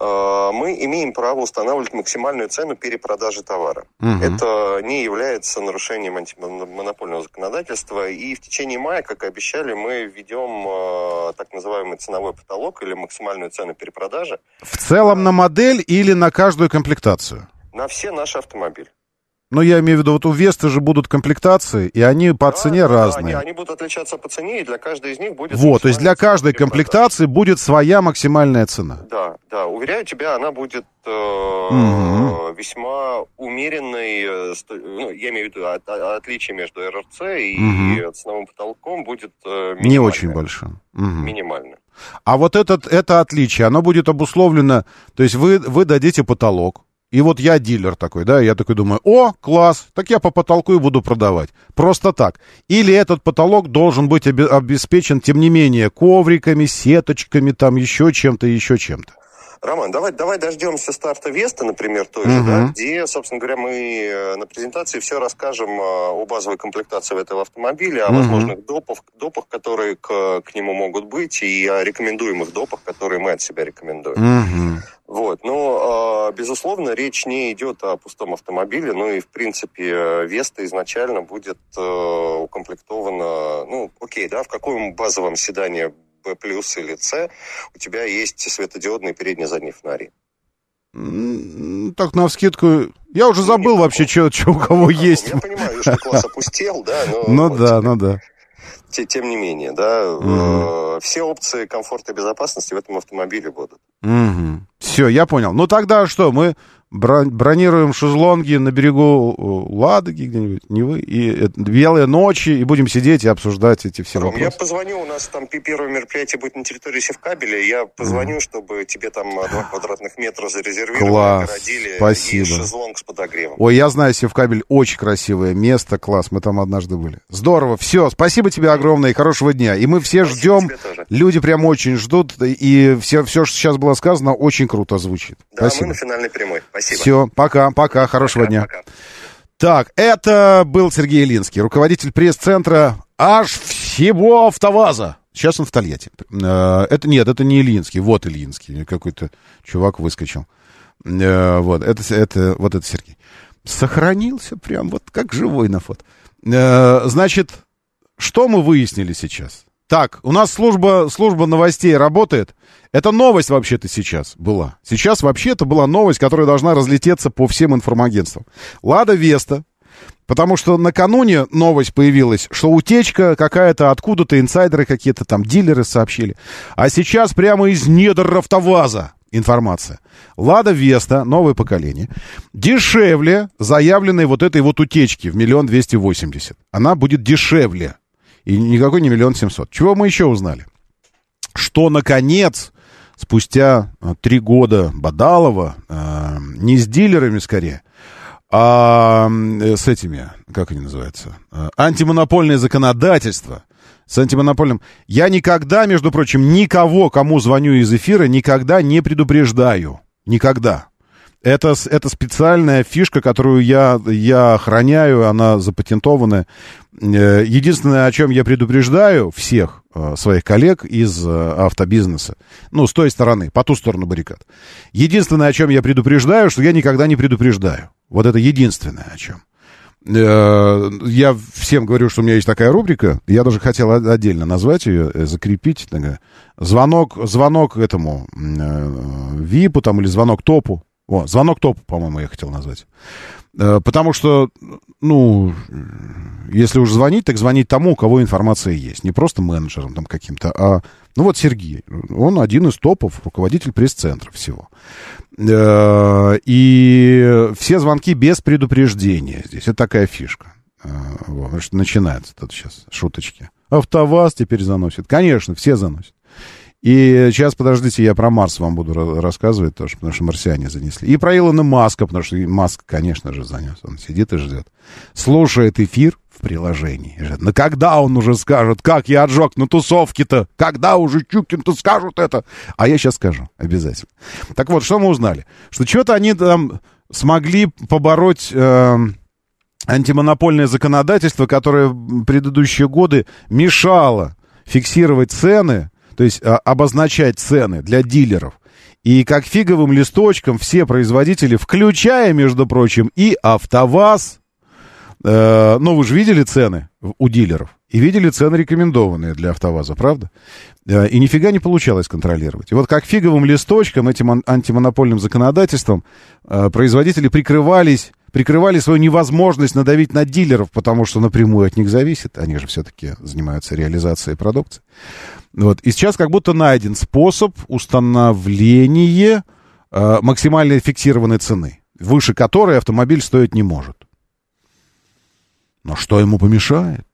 мы имеем право устанавливать максимальную цену перепродажи товара. Мгм. Это не является нарушением антимонопольного законодательства. И в течение мая, как и обещали, мы введем э, так называемый ценовой потолок или максимальную цену перепродажи В целом на модель или на каждую комплектацию? на все наши автомобили. Ну, я имею в виду, вот у Весты же будут комплектации, и они по Да, цене да, разные. Они, они будут отличаться по цене, и для каждой из них будет... Вот, то есть для каждой комплектации будет своя максимальная цена. Да, да, уверяю тебя, она будет э, Мгм. весьма умеренной, э, ну, я имею в виду от- от- отличие между РРЦ и Мгм. ценовым потолком будет э, Не очень большим. Мгм. Минимально. А вот этот, это отличие, оно будет обусловлено, то есть вы, вы дадите потолок, и вот я дилер такой, да, я такой думаю, о, класс, так я по потолку и буду продавать. Просто так. Или этот потолок должен быть обе- обеспечен, тем не менее, ковриками, сеточками, там еще чем-то, еще чем-то. Роман, давай, давай дождемся старта Веста, например, той же, да, где, собственно говоря, мы э, на презентации все расскажем э, о базовой комплектации этого автомобиля, о Мгм. возможных допах, допах, которые к, к нему могут быть, и о рекомендуемых допах, которые мы от себя рекомендуем. Мгм. Вот, но, э, безусловно, речь не идет о пустом автомобиле, ну и, в принципе, э, Веста изначально будет укомплектована, ну, окей, да, в каком базовом седане B плюс или C у тебя есть светодиодные передние и задние фонари. Так, на вскидку, я уже забыл вообще, что у кого есть. Я понимаю, что класс опустел, да, но... Ну да, ну да. те- Тем не менее, да, э, все опции комфорта и безопасности в этом автомобиле будут. Все, я понял. Ну тогда что, мы, бронируем шезлонги на берегу э, Ладоги где-нибудь, Невы, и белые ночи, и будем сидеть и обсуждать эти все Ром, я вопросы. позвоню, у нас там первое мероприятие будет на территории Севкабеля, я позвоню, чтобы тебе там два квадратных метра зарезервировали, Класс, огородили, спасибо. и шезлонг с подогревом. Ой, я знаю, Севкабель очень красивое место, класс, мы там однажды были. Здорово, все, спасибо тебе огромное и хорошего дня. И мы все Спасибо ждем, люди прям очень ждут, и все, все, что сейчас было сказано, очень круто звучит. Да, мы спасибо. на финальной прямой. Спасибо. Все, пока, пока, хорошего Пока, дня. пока. Так, это был Сергей Илинский, руководитель пресс-центра аж всего АвтоВАЗа. Сейчас он в Тольятти. Э, Это нет, это не Ильинский, вот Ильинский. Какой-то чувак выскочил. Э, Вот, это, это, вот это Сергей. Сохранился прям вот как живой на фото. Э, Значит, что мы выяснили сейчас? Так, у нас служба, служба новостей работает. Это новость вообще-то сейчас была. Сейчас вообще это была новость, которая должна разлететься по всем информагентствам. Лада Веста, потому что накануне новость появилась, что утечка какая-то откуда-то, инсайдеры какие-то там, дилеры сообщили. А сейчас прямо из недр АвтоВАЗа информация. Лада Веста, новое поколение, дешевле заявленной вот этой вот утечки в миллион двести восемьдесят. Она будет дешевле. И никакой не миллион семьсот. Чего мы еще узнали? Что, наконец, спустя э, три года Бадалова, э, не с дилерами скорее, а э, с этими, как они называются, э, антимонопольное законодательство, с антимонопольным. Я никогда, между прочим, никого, кому звоню из эфира, никогда не предупреждаю. Никогда. Это, это специальная фишка, которую я, я охраняю, она запатентованная. Э, Единственное, о чем я предупреждаю всех э, своих коллег из э, автобизнеса, ну, с той стороны, по ту сторону баррикад. Единственное, о чем я предупреждаю, что я никогда не предупреждаю. Вот это единственное, о чем. Я всем говорю, что у меня есть такая рубрика. Я даже хотел отдельно назвать ее, закрепить. Звонок, звонок этому ВИПу там или звонок ТОПу. О, звонок ТОПу, по-моему, я хотел назвать. Э, Потому что, ну, если уж звонить, так звонить тому, у кого информация есть. Не просто менеджерам там каким-то, а... Ну вот Сергей, он один из топов, руководитель пресс-центра всего. Э, И все звонки без предупреждения здесь. Это такая фишка. Э, начинается тут сейчас шуточки. АвтоВАЗ теперь заносит. Конечно, все заносят. И сейчас, подождите, я про Марс вам буду ра- рассказывать тоже, потому что марсиане занесли. И про Илона Маска, потому что Маск, конечно же, занес. Он сидит и ждет. Слушает эфир в приложении. Ждет. Ну когда он уже скажет, как я отжег на тусовке-то? Когда уже Чукин-то скажут это? А я сейчас скажу, обязательно. Так вот, что мы узнали? Что что-то они там смогли побороть... эм, антимонопольное законодательство, которое в предыдущие годы мешало фиксировать цены, то есть а, обозначать цены для дилеров. И как фиговым листочком все производители, включая, между прочим, и АвтоВАЗ, э, ну, вы же видели цены у дилеров, и видели цены рекомендованные для АвтоВАЗа, правда? Э, И нифига не получалось контролировать. И вот как фиговым листочком, этим ан- антимонопольным законодательством, э, производители прикрывались, прикрывали свою невозможность надавить на дилеров, потому что напрямую от них зависит. Они же все-таки занимаются реализацией продукции. Вот. И сейчас как будто найден способ установления э, максимально фиксированной цены, выше которой автомобиль стоить не может. Но что ему помешает?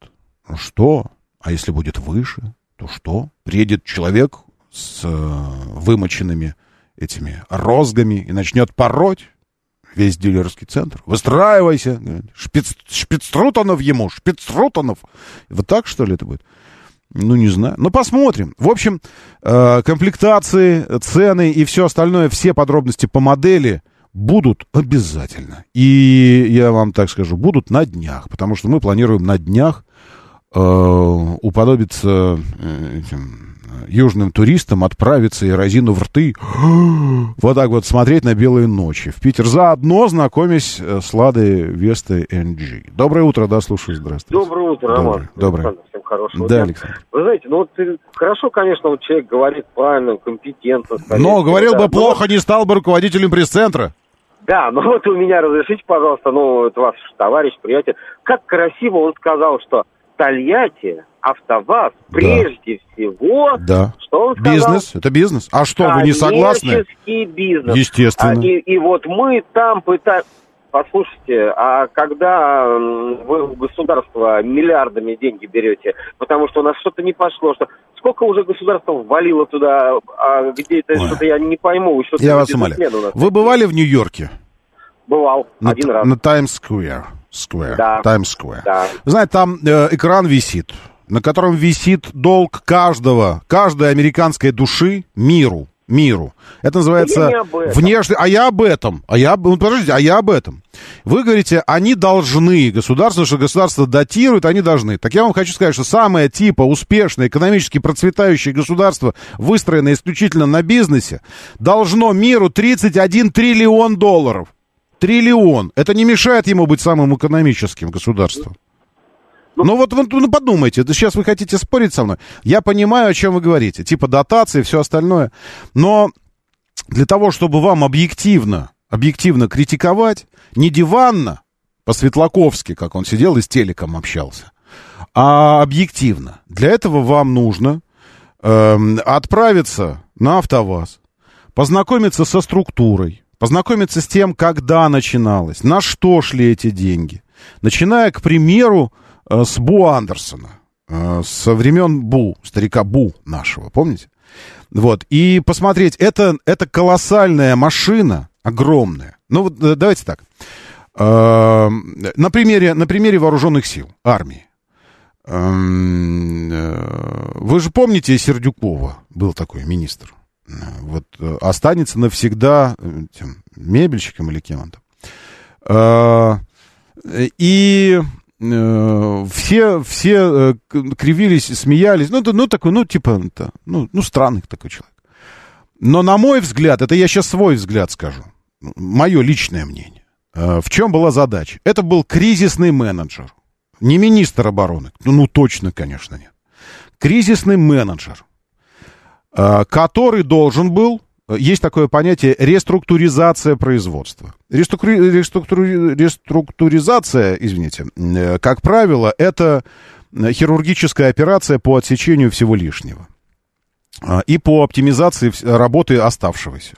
Ну что? А если будет выше, то что? Приедет человек с э, вымоченными этими розгами и начнет пороть весь дилерский центр. Выстраивайся. Шпиц, шпицрутанов ему, шпицрутанов. Вот так, что ли, это будет? Ну, не знаю. Ну, посмотрим. В общем, э, комплектации, цены и все остальное, все подробности по модели будут обязательно. И я вам так скажу, будут на днях, потому что мы планируем на днях э, уподобиться э, этим южным туристам, отправиться и разину в рты, вот так вот смотреть на белые ночи в Питер, заодно знакомясь э, с Ладой Вестой NG. Доброе утро, да, слушаю, здравствуйте. Доброе утро, Доброе, Роман. доброе. Александр, Всем хорошего Да, дня. Александр. Вы знаете, ну вот э, хорошо, конечно, вот человек говорит правильно, компетентно. Но говорил да. бы Но плохо, не стал бы руководителем пресс-центра. Да, ну вот у меня разрешите, пожалуйста, ну, это ваш товарищ, приятель. Как красиво он сказал, что Тольятти АвтоВАЗ прежде всего, Да. что он сказал? Бизнес, это бизнес. А что, вы не согласны? Бизнес. Естественно. А, и, и вот мы там пытаемся... Послушайте, а когда вы у государства миллиардами деньги берете, потому что у нас что-то не пошло, что сколько уже государство ввалило туда, а где это что-то я не пойму, что Я вас умоляю. Вы бывали в Нью-Йорке? Бывал На, один раз. на Таймс-сквер. Сквер. Да. Таймс-сквер. Да. Знаете, там э, экран висит, на котором висит долг каждого, каждой американской души миру. Миру. Это называется внешний. А я об этом. А я, ну, подождите, а я об этом. Вы говорите, они должны, государство, что государство датирует, они должны. Так я вам хочу сказать, что самое типа успешное, экономически процветающее государство, выстроенное исключительно на бизнесе, должно миру 31 триллион долларов. Триллион. Это не мешает ему быть самым экономическим государством. Ну вот вы ну, подумайте, сейчас вы хотите спорить со мной. Я понимаю, о чем вы говорите. Типа дотации и все остальное. Но для того, чтобы вам объективно, объективно критиковать, не диванно, по-светлаковски, как он сидел и с телеком общался, а объективно. Для этого вам нужно эм, отправиться на АвтоВАЗ, познакомиться со структурой, познакомиться с тем, когда начиналось, на что шли эти деньги. Начиная, к примеру, э, с Бу Андерсона, э, со времен Бу, старика Бу нашего, помните? Вот, и посмотреть, это, это колоссальная машина, огромная. Ну вот э, давайте так. Э, На примере, на примере вооруженных сил, армии. Эм, э, Вы же помните Сердюкова, был такой министр. Э, Вот э, останется навсегда э, тем, мебельщиком или кем он там. Э, И э, все, все э, кривились, смеялись. Ну, ну, такой, ну, типа, это, ну, ну, странный такой человек. Но, на мой взгляд, это я сейчас свой взгляд скажу, мое личное мнение. Э, В чем была задача? Это был кризисный менеджер. Не министр обороны. Ну, ну, точно, конечно, нет. Кризисный менеджер, э, который должен был, э, есть такое понятие реструктуризация производства. Реструктури- реструктури- реструктуризация, извините, э, как правило, это э, хирургическая операция по отсечению всего лишнего а, и по оптимизации работы оставшегося.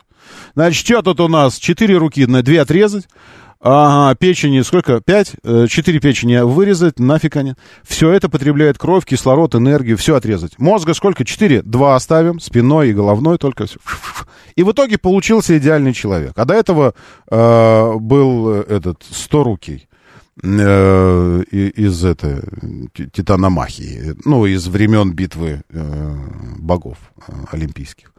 Значит, что тут у нас? Четыре руки на две отрезать. Ага, печени сколько? Пять? Э, Четыре печени вырезать, нафиг они. Все это потребляет кровь, кислород, энергию, все отрезать. Мозга сколько? Четыре? Два оставим, спиной и головной только. И в итоге получился идеальный человек. А до этого э, был э, этот сторукий э, из это, Ти- Титаномахии, ну, из времен битвы э, богов э, олимпийских.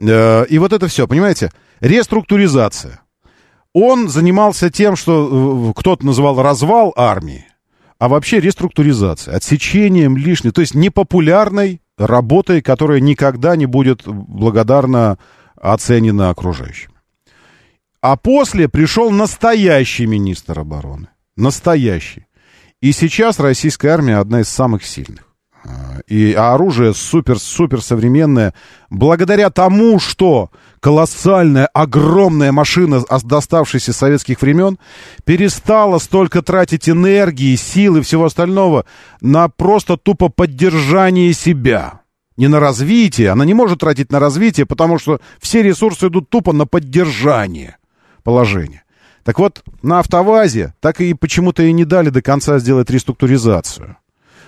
Э, и вот это все, понимаете, реструктуризация. Он занимался тем, что э, кто-то называл развал армии, а вообще реструктуризация, отсечением лишнего, то есть непопулярной работой, которая никогда не будет благодарна оценена окружающими. А после пришел настоящий министр обороны. Настоящий. И сейчас российская армия одна из самых сильных. А, И оружие супер-супер современное. Благодаря тому, что колоссальная, огромная машина, ос- доставшаяся с советских времен, перестала столько тратить энергии, сил и всего остального на просто тупо поддержание себя. Не на развитие. Она не может тратить на развитие, потому что все ресурсы идут тупо на поддержание положения. Так вот, на АвтоВАЗе так и почему-то и не дали до конца сделать реструктуризацию,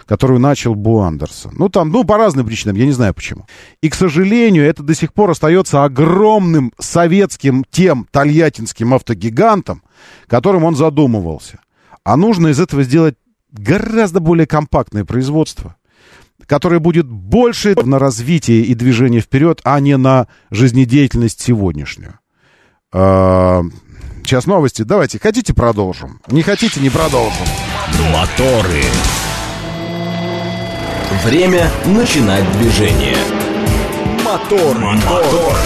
которую начал Бу Андерсон. Ну, там, ну, по разным причинам, я не знаю почему. И, к сожалению, это до сих пор остается огромным советским тем тольяттинским автогигантом, которым он задумывался. А нужно из этого сделать гораздо более компактное производство, которое будет больше на развитие и движение вперед, а не на жизнедеятельность сегодняшнюю. А, Сейчас новости. Давайте, хотите, продолжим? Не хотите, не продолжим. Моторы. Время начинать движение. Мотор, мотор.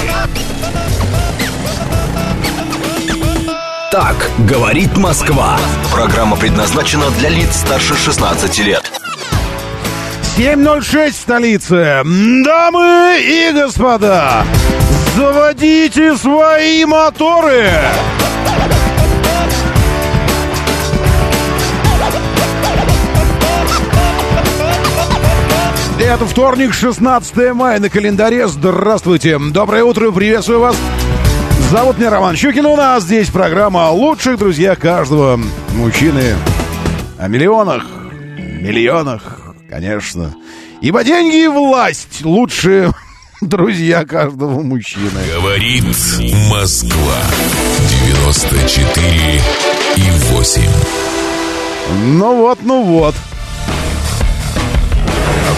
Так говорит Москва. Программа предназначена для лиц старше 16 лет. 7.06 в столице. Дамы и господа, заводите свои моторы. Ребята, вторник, 16 мая на календаре. Здравствуйте. Доброе утро, приветствую вас. Зовут меня Роман Щукин. У нас здесь программа о лучших друзьях каждого мужчины. О миллионах, миллионах, конечно. Ибо деньги и власть лучшие друзья каждого мужчины. Говорит Москва. 94 и 8. Ну вот, ну вот.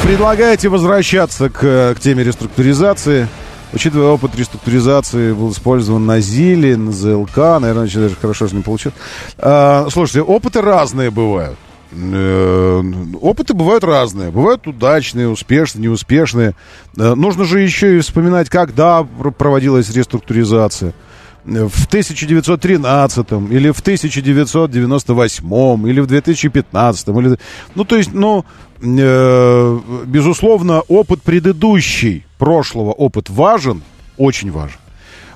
Предлагаете возвращаться к, к теме реструктуризации. Учитывая опыт реструктуризации, был использован на ЗИЛе, на ЗЛК, наверное, очень даже хорошо же не получил. А, слушайте, опыты разные бывают. Э, опыты бывают разные. Бывают удачные, успешные, неуспешные. Э, нужно же еще и вспоминать, когда проводилась реструктуризация в 1913 или в 1998 или в 2015 или ну то есть ну э, безусловно опыт предыдущий прошлого опыт важен очень важен.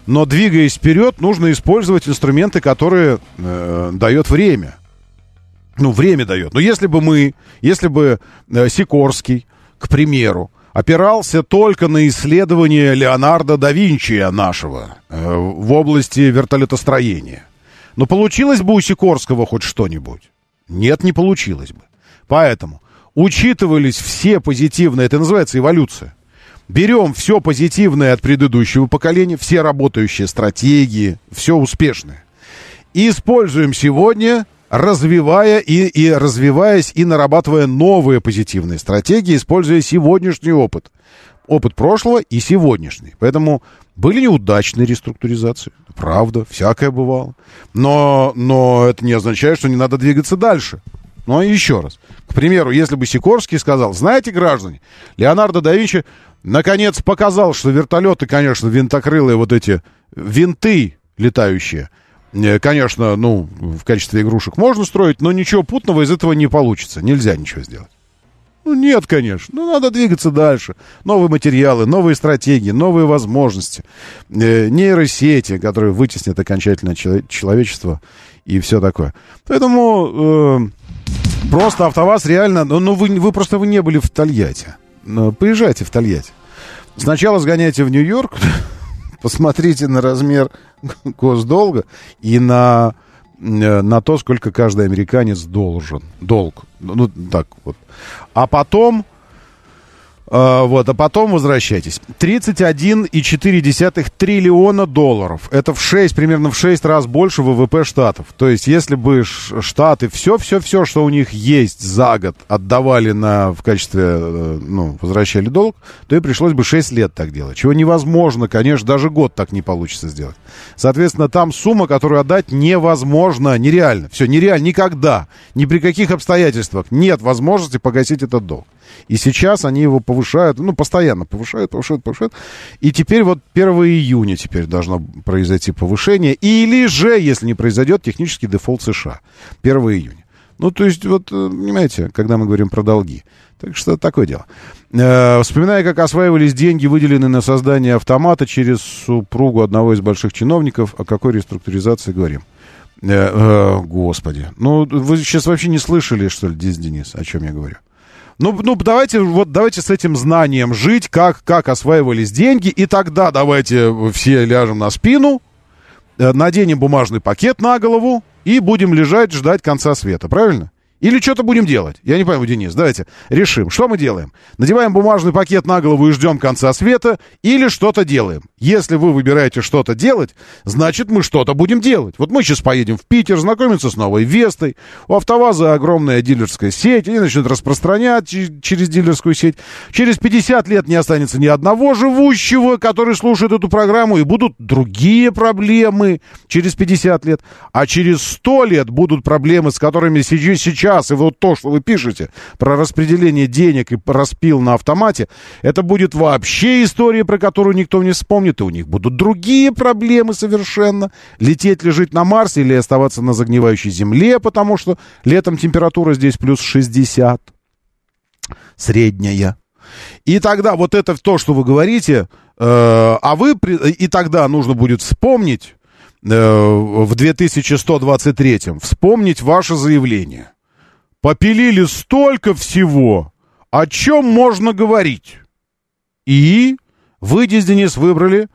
Но двигаясь вперед нужно использовать инструменты которые э, дает время. Ну время дает. Но если бы мы если бы э, Сикорский к примеру опирался только на исследования Леонардо да Винчи нашего э, в области вертолетостроения. Но получилось бы у Сикорского хоть что-нибудь? Нет, не получилось бы. Поэтому учитывались все позитивные, это называется эволюция. Берем все позитивное от предыдущего поколения, все работающие стратегии, все успешное. И используем сегодня развивая и, и развиваясь и нарабатывая новые позитивные стратегии, используя сегодняшний опыт. Опыт прошлого и сегодняшний. Поэтому были неудачные реструктуризации. Правда, всякое бывало. Но, но это не означает, что не надо двигаться дальше. Но еще раз. К примеру, если бы Сикорский сказал, знаете, граждане, Леонардо да Винчи наконец показал, что вертолеты, конечно, винтокрылые вот эти винты летающие – конечно, ну, в качестве игрушек можно строить, но ничего путного из этого не получится. Нельзя ничего сделать. Ну, нет, конечно. Ну, надо двигаться дальше. Новые материалы, новые стратегии, новые возможности. Э, нейросети, которые вытеснят окончательно человечество и все такое. Поэтому э, просто АвтоВАЗ реально... Ну, ну, вы, вы просто вы не были в Тольятти. Ну, поезжайте в Тольятти. Сначала сгоняйте в Нью-Йорк, посмотрите на размер госдолга и на, э, на то, сколько каждый американец должен. Долг. Ну, так вот. А потом вот, а потом возвращайтесь. 31,4 триллиона долларов. Это в 6, примерно в 6 раз больше ВВП штатов. То есть, если бы штаты все-все-все, что у них есть за год, отдавали на, в качестве, э, ну, возвращали долг, то и пришлось бы 6 лет так делать. Чего невозможно, конечно, даже год так не получится сделать. Соответственно, там сумма, которую отдать невозможно, нереально. Все, нереально, никогда, ни при каких обстоятельствах нет возможности погасить этот долг. И сейчас они его повышают, ну, постоянно повышают, повышают, повышают. И теперь вот 1 июня теперь должно произойти повышение. Или же, если не произойдет, технический дефолт США. 1 июня. Ну, то есть, вот, э, понимаете, когда мы говорим про долги. Так что такое дело. Э, вспоминая, как осваивались деньги, выделенные на создание автомата через супругу одного из больших чиновников, о какой реструктуризации говорим? Э, э, господи. Ну, вы сейчас вообще не слышали, что ли, Денис, о чем я говорю? Ну, ну давайте, вот давайте с этим знанием жить, как, как осваивались деньги, и тогда давайте все ляжем на спину, э, наденем бумажный пакет на голову и будем лежать, ждать конца света, правильно? Или что-то будем делать? Я не пойму, Денис, давайте решим. Что мы делаем? Надеваем бумажный пакет на голову и ждем конца света? Или что-то делаем? Если вы выбираете что-то делать, значит мы что-то будем делать. Вот мы сейчас поедем в Питер, знакомиться с новой Вестой. У АвтоВАЗа огромная дилерская сеть. Они начнут распространять через дилерскую сеть. Через 50 лет не останется ни одного живущего, который слушает эту программу. И будут другие проблемы через 50 лет. А через 100 лет будут проблемы, с которыми сейчас сейчас, и вот то, что вы пишете про распределение денег и распил на автомате, это будет вообще история, про которую никто не вспомнит, и у них будут другие проблемы совершенно. Лететь ли жить на Марсе или оставаться на загнивающей Земле, потому что летом температура здесь плюс 60. Средняя. И тогда вот это то, что вы говорите, э, а вы, и тогда нужно будет вспомнить, э, в 2123 вспомнить ваше заявление. Попилили столько всего, о чем можно говорить? И вы, здесь, Денис, выбрали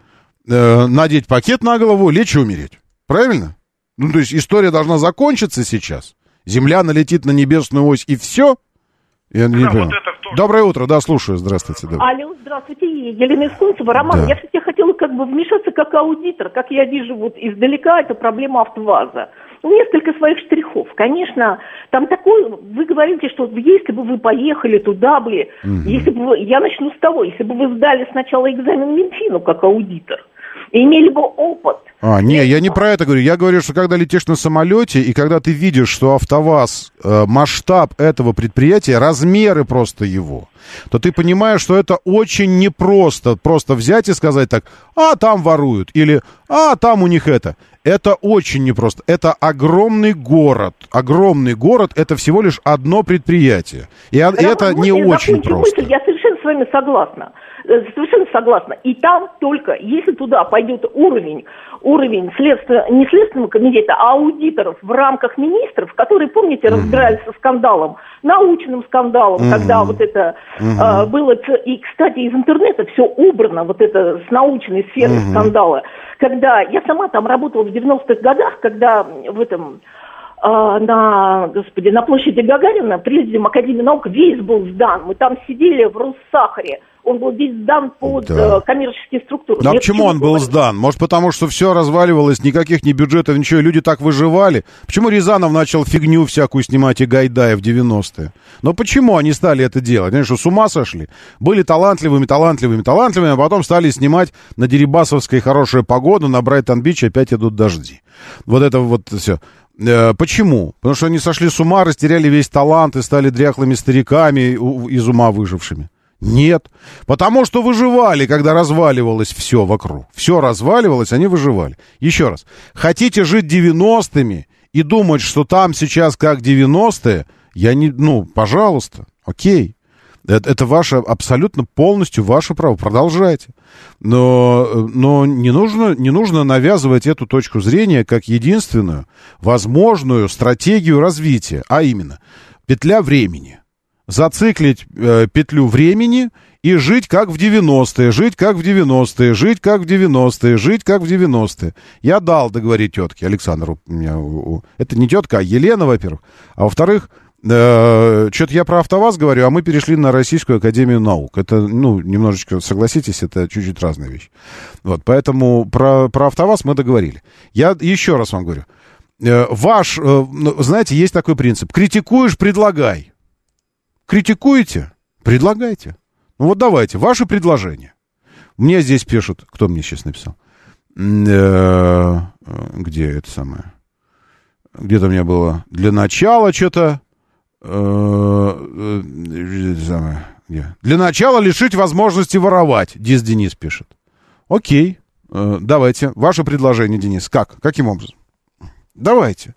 э, надеть пакет на голову, лечь и умереть. Правильно? Ну, то есть история должна закончиться сейчас. Земля налетит на небесную ось и все. Я не Да, понял. вот это тоже. Доброе утро, да, слушаю. Здравствуйте. да. Алло, здравствуйте, Елена Искунцева. Роман, Да. я все-таки хотела как бы вмешаться как аудитор. Как я вижу вот издалека, это проблема автоваза. Несколько своих штрихов. Конечно, там такое, вы говорите, что если бы вы поехали туда бы, если бы вы, я начну с того, если бы вы сдали сначала экзамен Минфину как аудитор, имели бы опыт, А, не, я не про это говорю. Я говорю, что когда летишь на самолете, и когда ты видишь, что АвтоВАЗ, э, масштаб этого предприятия, размеры просто его, то ты понимаешь, что это очень непросто просто взять и сказать так, а там воруют, или а там у них это. Это очень непросто. Это огромный город. Огромный город, это всего лишь одно предприятие. И Роман, это не очень просто. мысль? Я совершенно с вами согласна. Э, Совершенно согласна. И там только, если туда пойдет уровень, уровень следствия, не следственного комитета, а аудиторов в рамках министров, которые, помните, разбирались со скандалом, научным скандалом, когда вот это э, было... И, кстати, из интернета все убрано, вот это с научной сферы скандала. Когда я сама там работала в 90-х годах, когда в этом на, господи, на площади Гагарина, президиум Академии наук, весь был сдан. Мы там сидели в Руссахаре. Он был весь сдан под Да. э, коммерческие структуры. А Я почему он был сдан? Может, потому что все разваливалось, никаких ни бюджетов, ничего, и люди так выживали? Почему Рязанов начал фигню всякую снимать и Гайдая в 90-е? Но почему они стали это делать? Они что, с ума сошли? Были талантливыми, талантливыми, талантливыми, а потом стали снимать на Дерибасовской хорошая погода, на Брайтон-Бич опять идут дожди. Вот это вот все. Э, Почему? Потому что они сошли с ума, растеряли весь талант и стали дряхлыми стариками, из ума выжившими. Нет. Потому что выживали, когда разваливалось все вокруг. Все разваливалось, они выживали. Еще раз. Хотите жить 90-ми и думать, что там сейчас как 90-е, я не... Ну, пожалуйста, окей. Это, это ваше, абсолютно полностью ваше право. Продолжайте. Но, э, но не, нужно, не нужно навязывать эту точку зрения как единственную возможную стратегию развития. А именно, петля времени зациклить э, петлю времени и жить как в 90-е, жить как в 90-е, жить как в 90-е, жить как в 90-е. Я дал договорить тетке, Александру, меня, это не тетка, а Елена, во-первых. А во-вторых, что-то я про АвтоВАЗ говорю, а мы перешли на Российскую Академию Наук. Это, ну, немножечко, согласитесь, это чуть-чуть разная вещь. Вот, поэтому про, про АвтоВАЗ мы договорили. Я еще раз вам говорю. Э, Ваш, э, ну, знаете, есть такой принцип. Критикуешь, предлагай. Критикуете? Предлагайте. Ну вот давайте, ваши предложения. Мне здесь пишут, кто мне сейчас написал? Э, э, Где это самое? Где-то у меня было для начала что-то... Для начала лишить возможности воровать, Дис Денис пишет. Окей, э, давайте, ваше предложение, Денис. Как? Каким образом? Давайте.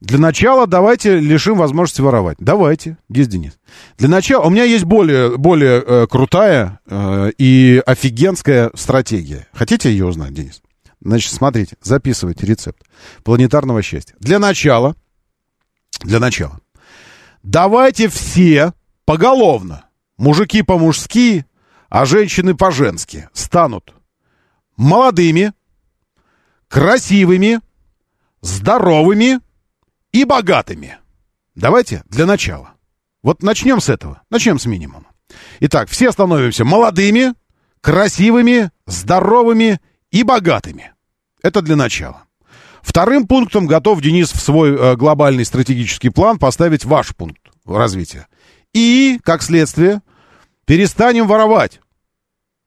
Для начала давайте лишим возможности воровать. Давайте, Дис Денис. Для начала... У меня есть более, более э, крутая э, и офигенская стратегия. Хотите ее узнать, Денис? Значит, смотрите, записывайте рецепт планетарного счастья. Для начала, для начала, давайте все поголовно, мужики по-мужски, а женщины по-женски, станут молодыми, красивыми, здоровыми и богатыми. Давайте для начала. Вот начнем с этого. Начнем с минимума. Итак, все становимся молодыми, красивыми, здоровыми и богатыми. Это для начала. Вторым пунктом готов Денис в свой э, глобальный стратегический план поставить ваш пункт развития. И, как следствие, перестанем воровать.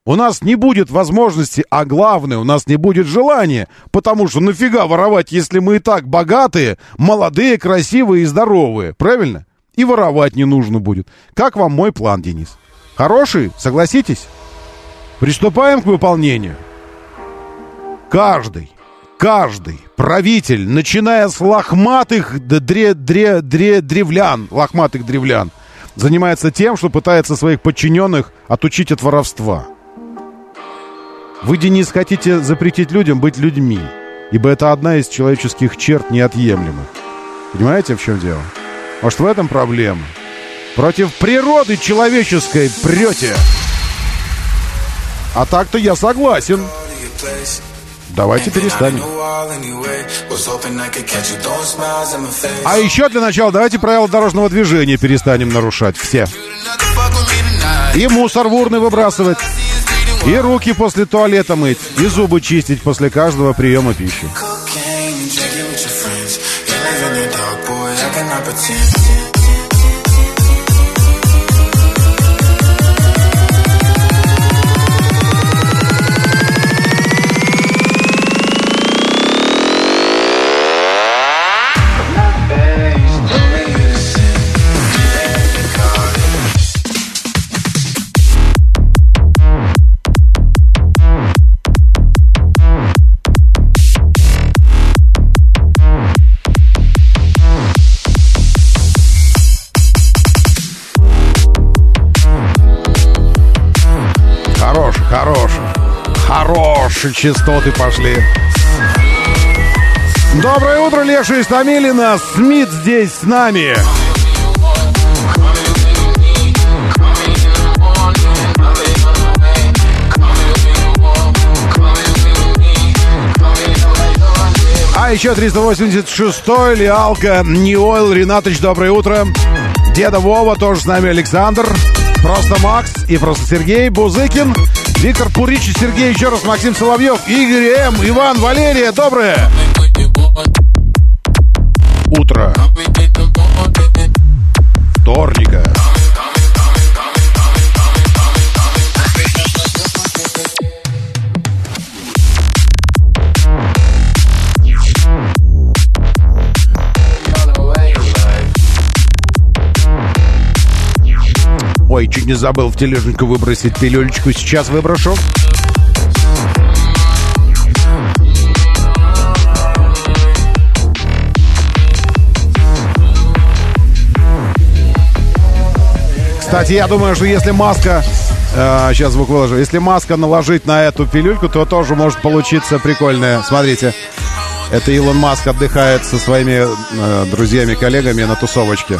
У нас не будет возможности, а главное, у нас не будет желания, потому что нафига воровать, если мы и так богатые, молодые, красивые и здоровые, правильно? И воровать не нужно будет. Как вам мой план, Денис? Хороший? Согласитесь? Приступаем к выполнению. Каждый, каждый правитель, начиная с лохматых дре, дре, дре, древлян, лохматых древлян, занимается тем, что пытается своих подчиненных отучить от воровства. Вы, Денис, хотите запретить людям быть людьми, ибо это одна из человеческих черт неотъемлемых. Понимаете, в чем дело? Может, в этом проблема? Против природы человеческой прете. А так-то я согласен. Давайте перестанем. А еще для начала давайте правила дорожного движения перестанем нарушать все. И мусор в урны выбрасывать. И руки после туалета мыть. И зубы чистить после каждого приема пищи. Хорошие частоты пошли. Доброе утро, Леша из Томилина. Смит здесь с нами. А еще 386-й, Лиалка, Ниойл, Ринатыч, доброе утро. Деда Вова, тоже с нами Александр. Просто Макс и просто Сергей Бузыкин. Виктор Пурич и Сергей, еще раз Максим Соловьев, Игорь М, Иван, Валерия, доброе утро. Вторника. Ой, чуть не забыл в тележеньку выбросить пилюлечку. Сейчас выброшу. Кстати, я думаю, что если маска... э, сейчас звук выложу. Если маска наложить на эту пилюльку, то тоже может получиться прикольная. Смотрите. Это Илон Маск отдыхает со своими э, друзьями, коллегами на тусовочке.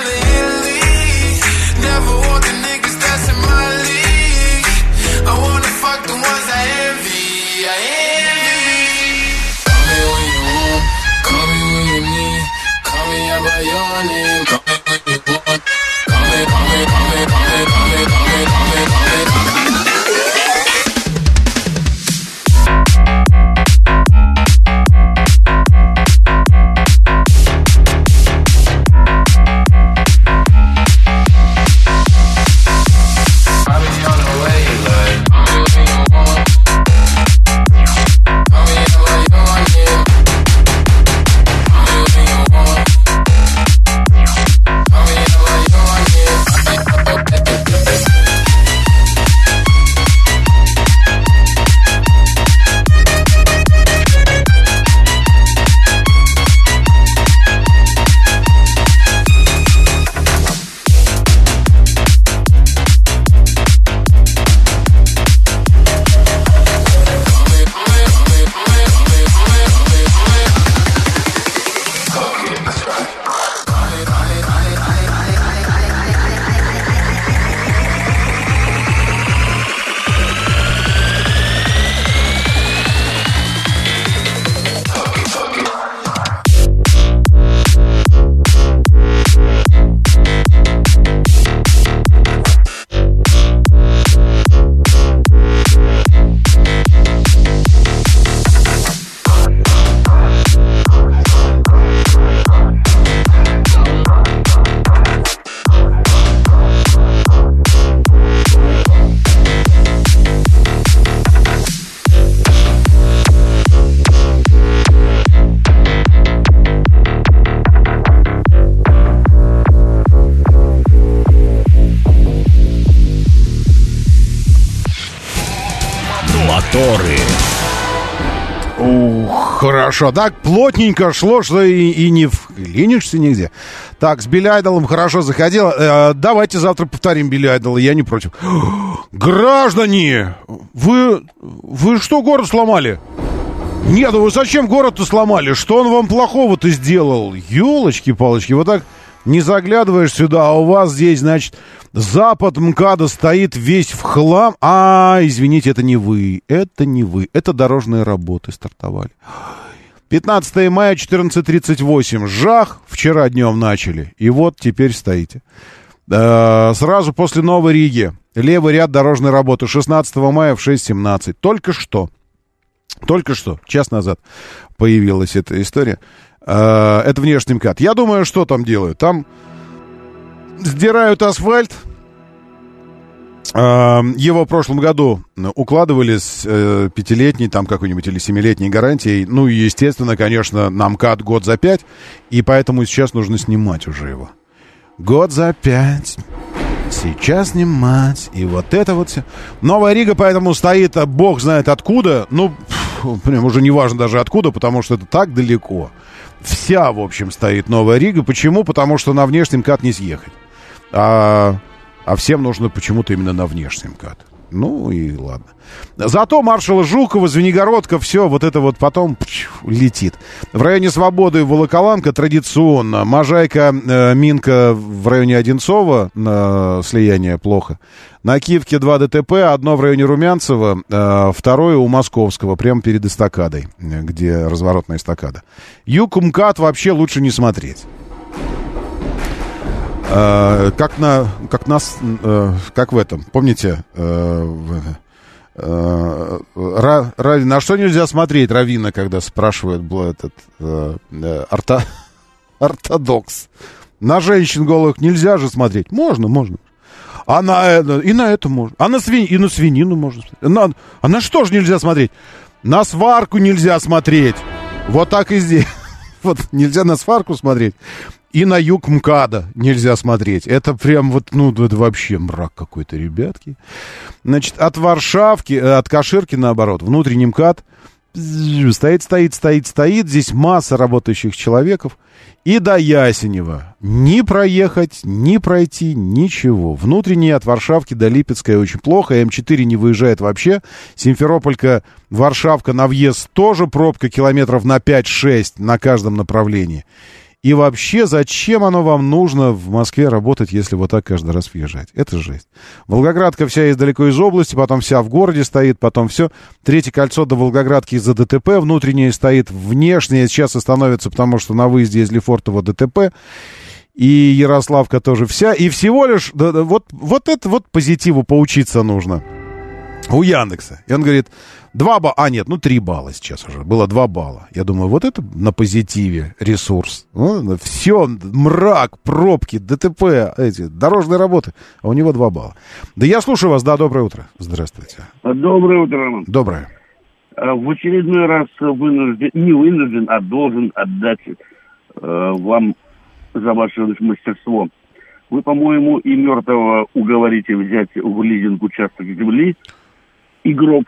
хорошо. Так плотненько шло, что и, и не, в- ленишься нигде. Так, с Билли Айдолом хорошо заходило. Э, давайте завтра повторим Билли Айдола, я не против. Граждане, вы, вы что город сломали? Нет, ну вы зачем город-то сломали? Что он вам плохого-то сделал? Елочки-палочки, вот так не заглядываешь сюда, а у вас здесь, значит, запад МКАДа стоит весь в хлам. А, извините, это не вы, это не вы, это дорожные работы стартовали. 15 мая, 14.38. Жах, вчера днем начали. И вот теперь стоите. Э, сразу после Новой Риги. Левый ряд дорожной работы. 16 мая в 6.17. Только что. Только что, час назад появилась эта история. Э, это внешний МКАД. Я думаю, что там делают? Там сдирают асфальт, его в прошлом году укладывали с э, пятилетней, там какой-нибудь или семилетней гарантией. Ну, и, естественно, конечно, нам кат год за пять, и поэтому сейчас нужно снимать уже его. Год за пять. Сейчас снимать. И вот это вот все. Новая Рига поэтому стоит, а бог знает откуда. Ну, прям уже не важно даже откуда, потому что это так далеко. Вся, в общем, стоит Новая Рига. Почему? Потому что на внешнем кат не съехать. А а всем нужно почему-то именно на внешний МКАД. Ну и ладно. Зато маршала Жукова, Звенигородка, все вот это вот потом пш, летит. В районе Свободы Волоколамка традиционно. Можайка, э, Минка в районе Одинцова, на слияние плохо. На Киевке два ДТП, одно в районе Румянцева, э, второе у Московского, прямо перед эстакадой, где разворотная эстакада. Юг МКАД вообще лучше не смотреть. Э, как на, как нас, э, как в этом, помните, э, Ра, Ра, на что нельзя смотреть, Равина, когда спрашивает был этот э, орто, ортодокс. На женщин голых нельзя же смотреть. Можно, можно. А на и на это можно. А на свинь, и на свинину можно смотреть. На, а на что же нельзя смотреть? На сварку нельзя смотреть. Вот так и здесь. Вот нельзя на сварку смотреть. И на юг МКАДа нельзя смотреть. Это прям вот, ну, это вообще мрак какой-то, ребятки. Значит, от Варшавки, э, от Каширки, наоборот, внутренний МКАД стоит, стоит, стоит, стоит. Здесь масса работающих человеков. И до Ясенева ни проехать, ни пройти, ничего. Внутренний от Варшавки до Липецкой очень плохо. М4 не выезжает вообще. Симферополька, Варшавка на въезд тоже пробка километров на 5-6 на каждом направлении. И вообще, зачем оно вам нужно в Москве работать, если вот так каждый раз въезжать? Это жесть. Волгоградка вся есть далеко из области, потом вся в городе стоит, потом все. Третье кольцо до Волгоградки из-за ДТП, внутреннее стоит, внешнее сейчас остановится, потому что на выезде из Лефортово ДТП. И Ярославка тоже вся. И всего лишь, да, да, вот, вот это вот позитиву поучиться нужно у Яндекса. И он говорит, два балла, а нет, ну три балла сейчас уже, было два балла. Я думаю, вот это на позитиве ресурс. Ну, все, мрак, пробки, ДТП, эти, дорожные работы, а у него два балла. Да я слушаю вас, да, доброе утро. Здравствуйте. Доброе утро, Роман. Доброе. А, в очередной раз вынужден, не вынужден, а должен отдать э, вам за ваше мастерство. Вы, по-моему, и мертвого уговорите взять в лизинг участок земли, и гроб.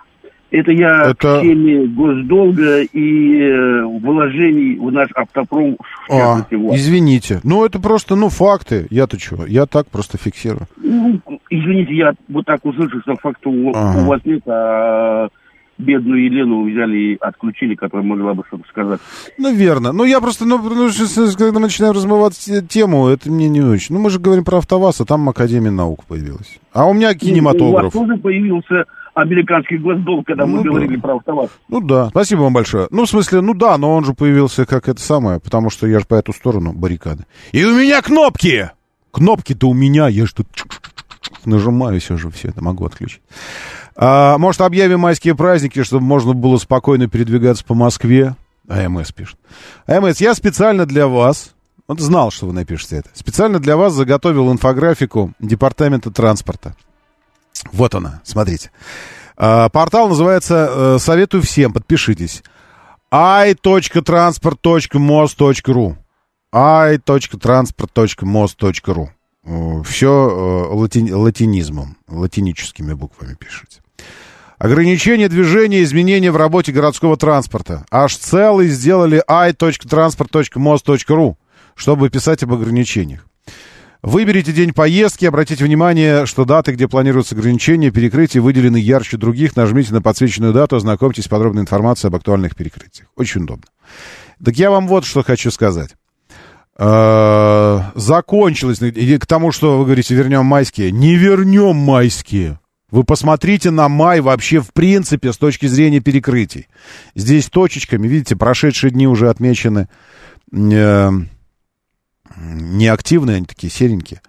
Это я Это- в теме госдолга и э, вложений в наш автопром, в А, частности, в вас. извините. Ну, это просто, ну, факты. Я-то что? Я так просто фиксирую. Ну, извините, я вот так услышал, что факта у, Ага. у вас нет, а бедную Елену взяли и отключили, которая могла бы что-то сказать. Ну, верно. Ну, я просто, ну, ну, когда мы начинаем размывать те- тему, это мне не очень. Ну, мы же говорим про АвтоВАЗ, а там Академия наук появилась. А у меня У вас кинематограф. тоже появился американский госдолг, когда мы Ну да. говорили про автоваз. Ну да, спасибо вам большое. Ну, в смысле, ну да, но он же появился как это самое, потому что я же по эту сторону баррикады. И у меня кнопки! Кнопки-то у меня, я же тут нажимаю, все же все это могу отключить. А, может, объявим майские праздники, чтобы можно было спокойно передвигаться по Москве? АМС пишет. АМС, я специально для вас, вот знал, что вы напишете это, специально для вас заготовил инфографику Департамента транспорта. Вот она, смотрите. А, Портал называется э, «Советую всем», подпишитесь. i.transport.most.ru i.transport.most.ru Все латинизмом, латиническими буквами пишите. Ограничение движения, изменения в работе городского транспорта. Аж целый сделали i.transport.most.ru. чтобы писать об ограничениях. Выберите день поездки, обратите внимание, что даты, где планируются ограничения, перекрытия выделены ярче других. Нажмите на подсвеченную дату, ознакомьтесь с подробной информацией об актуальных перекрытиях. Очень удобно. Так я вам вот что хочу сказать. Э, Закончилось, и к тому, что вы говорите, вернем майские. Не вернем майские. Вы посмотрите на май вообще в принципе с точки зрения перекрытий. Здесь точечками, видите, прошедшие дни уже отмечены э, неактивные, они такие серенькие.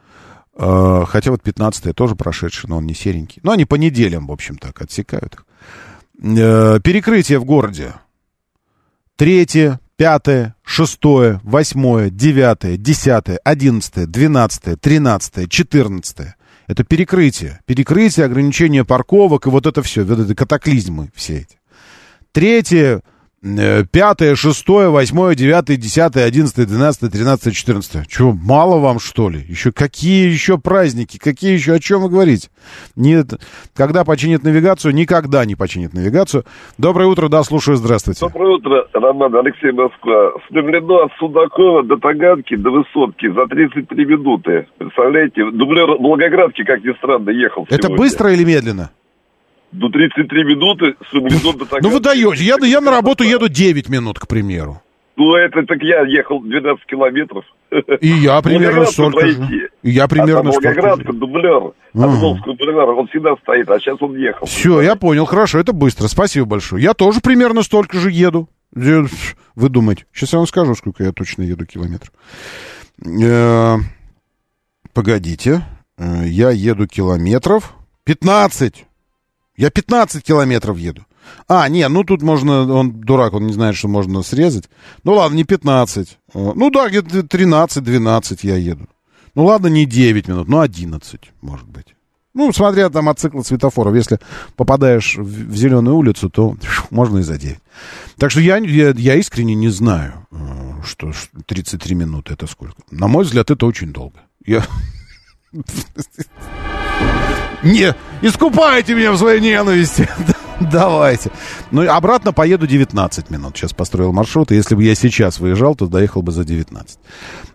Э, хотя вот 15 тоже прошедший, но он не серенький. Но они по неделям, в общем, так отсекают их. Э, перекрытие в городе. Третье, пятое, шестое, восьмое, девятое, десятое, одиннадцатое, двенадцатое, тринадцатое, четырнадцатое. Это перекрытие. Перекрытие, ограничение парковок и вот это все. Вот это катаклизмы все эти. Третье, пятое, шестое, восьмое, девятое, десятое, одиннадцатое, двенадцатое, тринадцатое, четырнадцатое. Чего, мало вам, что ли? Еще какие еще праздники? Какие еще, о чем вы говорите? Нет, когда починят навигацию? Никогда не починят навигацию. Доброе утро, да, слушаю, здравствуйте. Доброе утро, Роман, Алексей Москва. Стремлено от Судакова до Таганки, до Высотки за 33 минуты. Представляете, дублер Волгоградки, как ни странно, ехал Это сегодня. быстро или медленно? До 33 минуты, Стремлено до Таганки. Ну вы даете. Я, я на работу еду 9 минут, к примеру. Ну, это так я ехал 12 километров. И я примерно столько же. И я примерно а столько же. Волгоградка, дублер. Орловского бульвара, он всегда стоит, а сейчас он ехал. Все, я понял, хорошо, это быстро, спасибо большое. Я тоже примерно столько же еду. Э, Вы думаете? Сейчас я вам скажу, сколько я точно еду километров. Э, Погодите, Э, я еду километров 15. Я 15 километров еду. А, не, ну тут можно, он дурак, он не знает, что можно срезать. Ну ладно, не 15. Э, Ну да, где-то 13-12 я еду. Ну ладно, не 9 минут, ну 11, может быть. Ну, смотря там от цикла светофоров. Если попадаешь в, в зеленую улицу, то можно и за 9. Так что я, я, я искренне не знаю, э, что ш- 33 минуты это сколько. На мой взгляд, это очень долго. Я... Не, искупайте меня в своей ненависти. Давайте. Ну, обратно поеду 19 минут. Сейчас построил маршрут. И если бы я сейчас выезжал, то доехал бы за 19.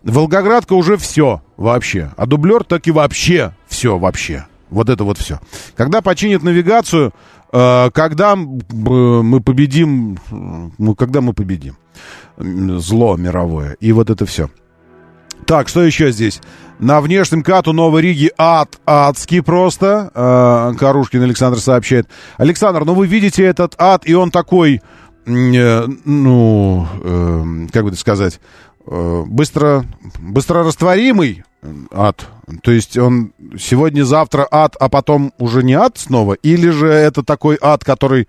Волгоградка уже все вообще. А дублер так и вообще все вообще. Вот это вот все. Когда починят навигацию, э, когда мы победим, м, ну, когда мы победим зло мировое. И вот это все. Так, что еще здесь? На внешнем кату Новой Риги ад адский просто. Э, Карушкин Александр сообщает. Александр, ну вы видите этот ад, и он такой, э, ну, э, как бы это сказать, э, быстро, быстро растворимый ад. То есть он сегодня-завтра ад, а потом уже не ад снова? Или же это такой ад, который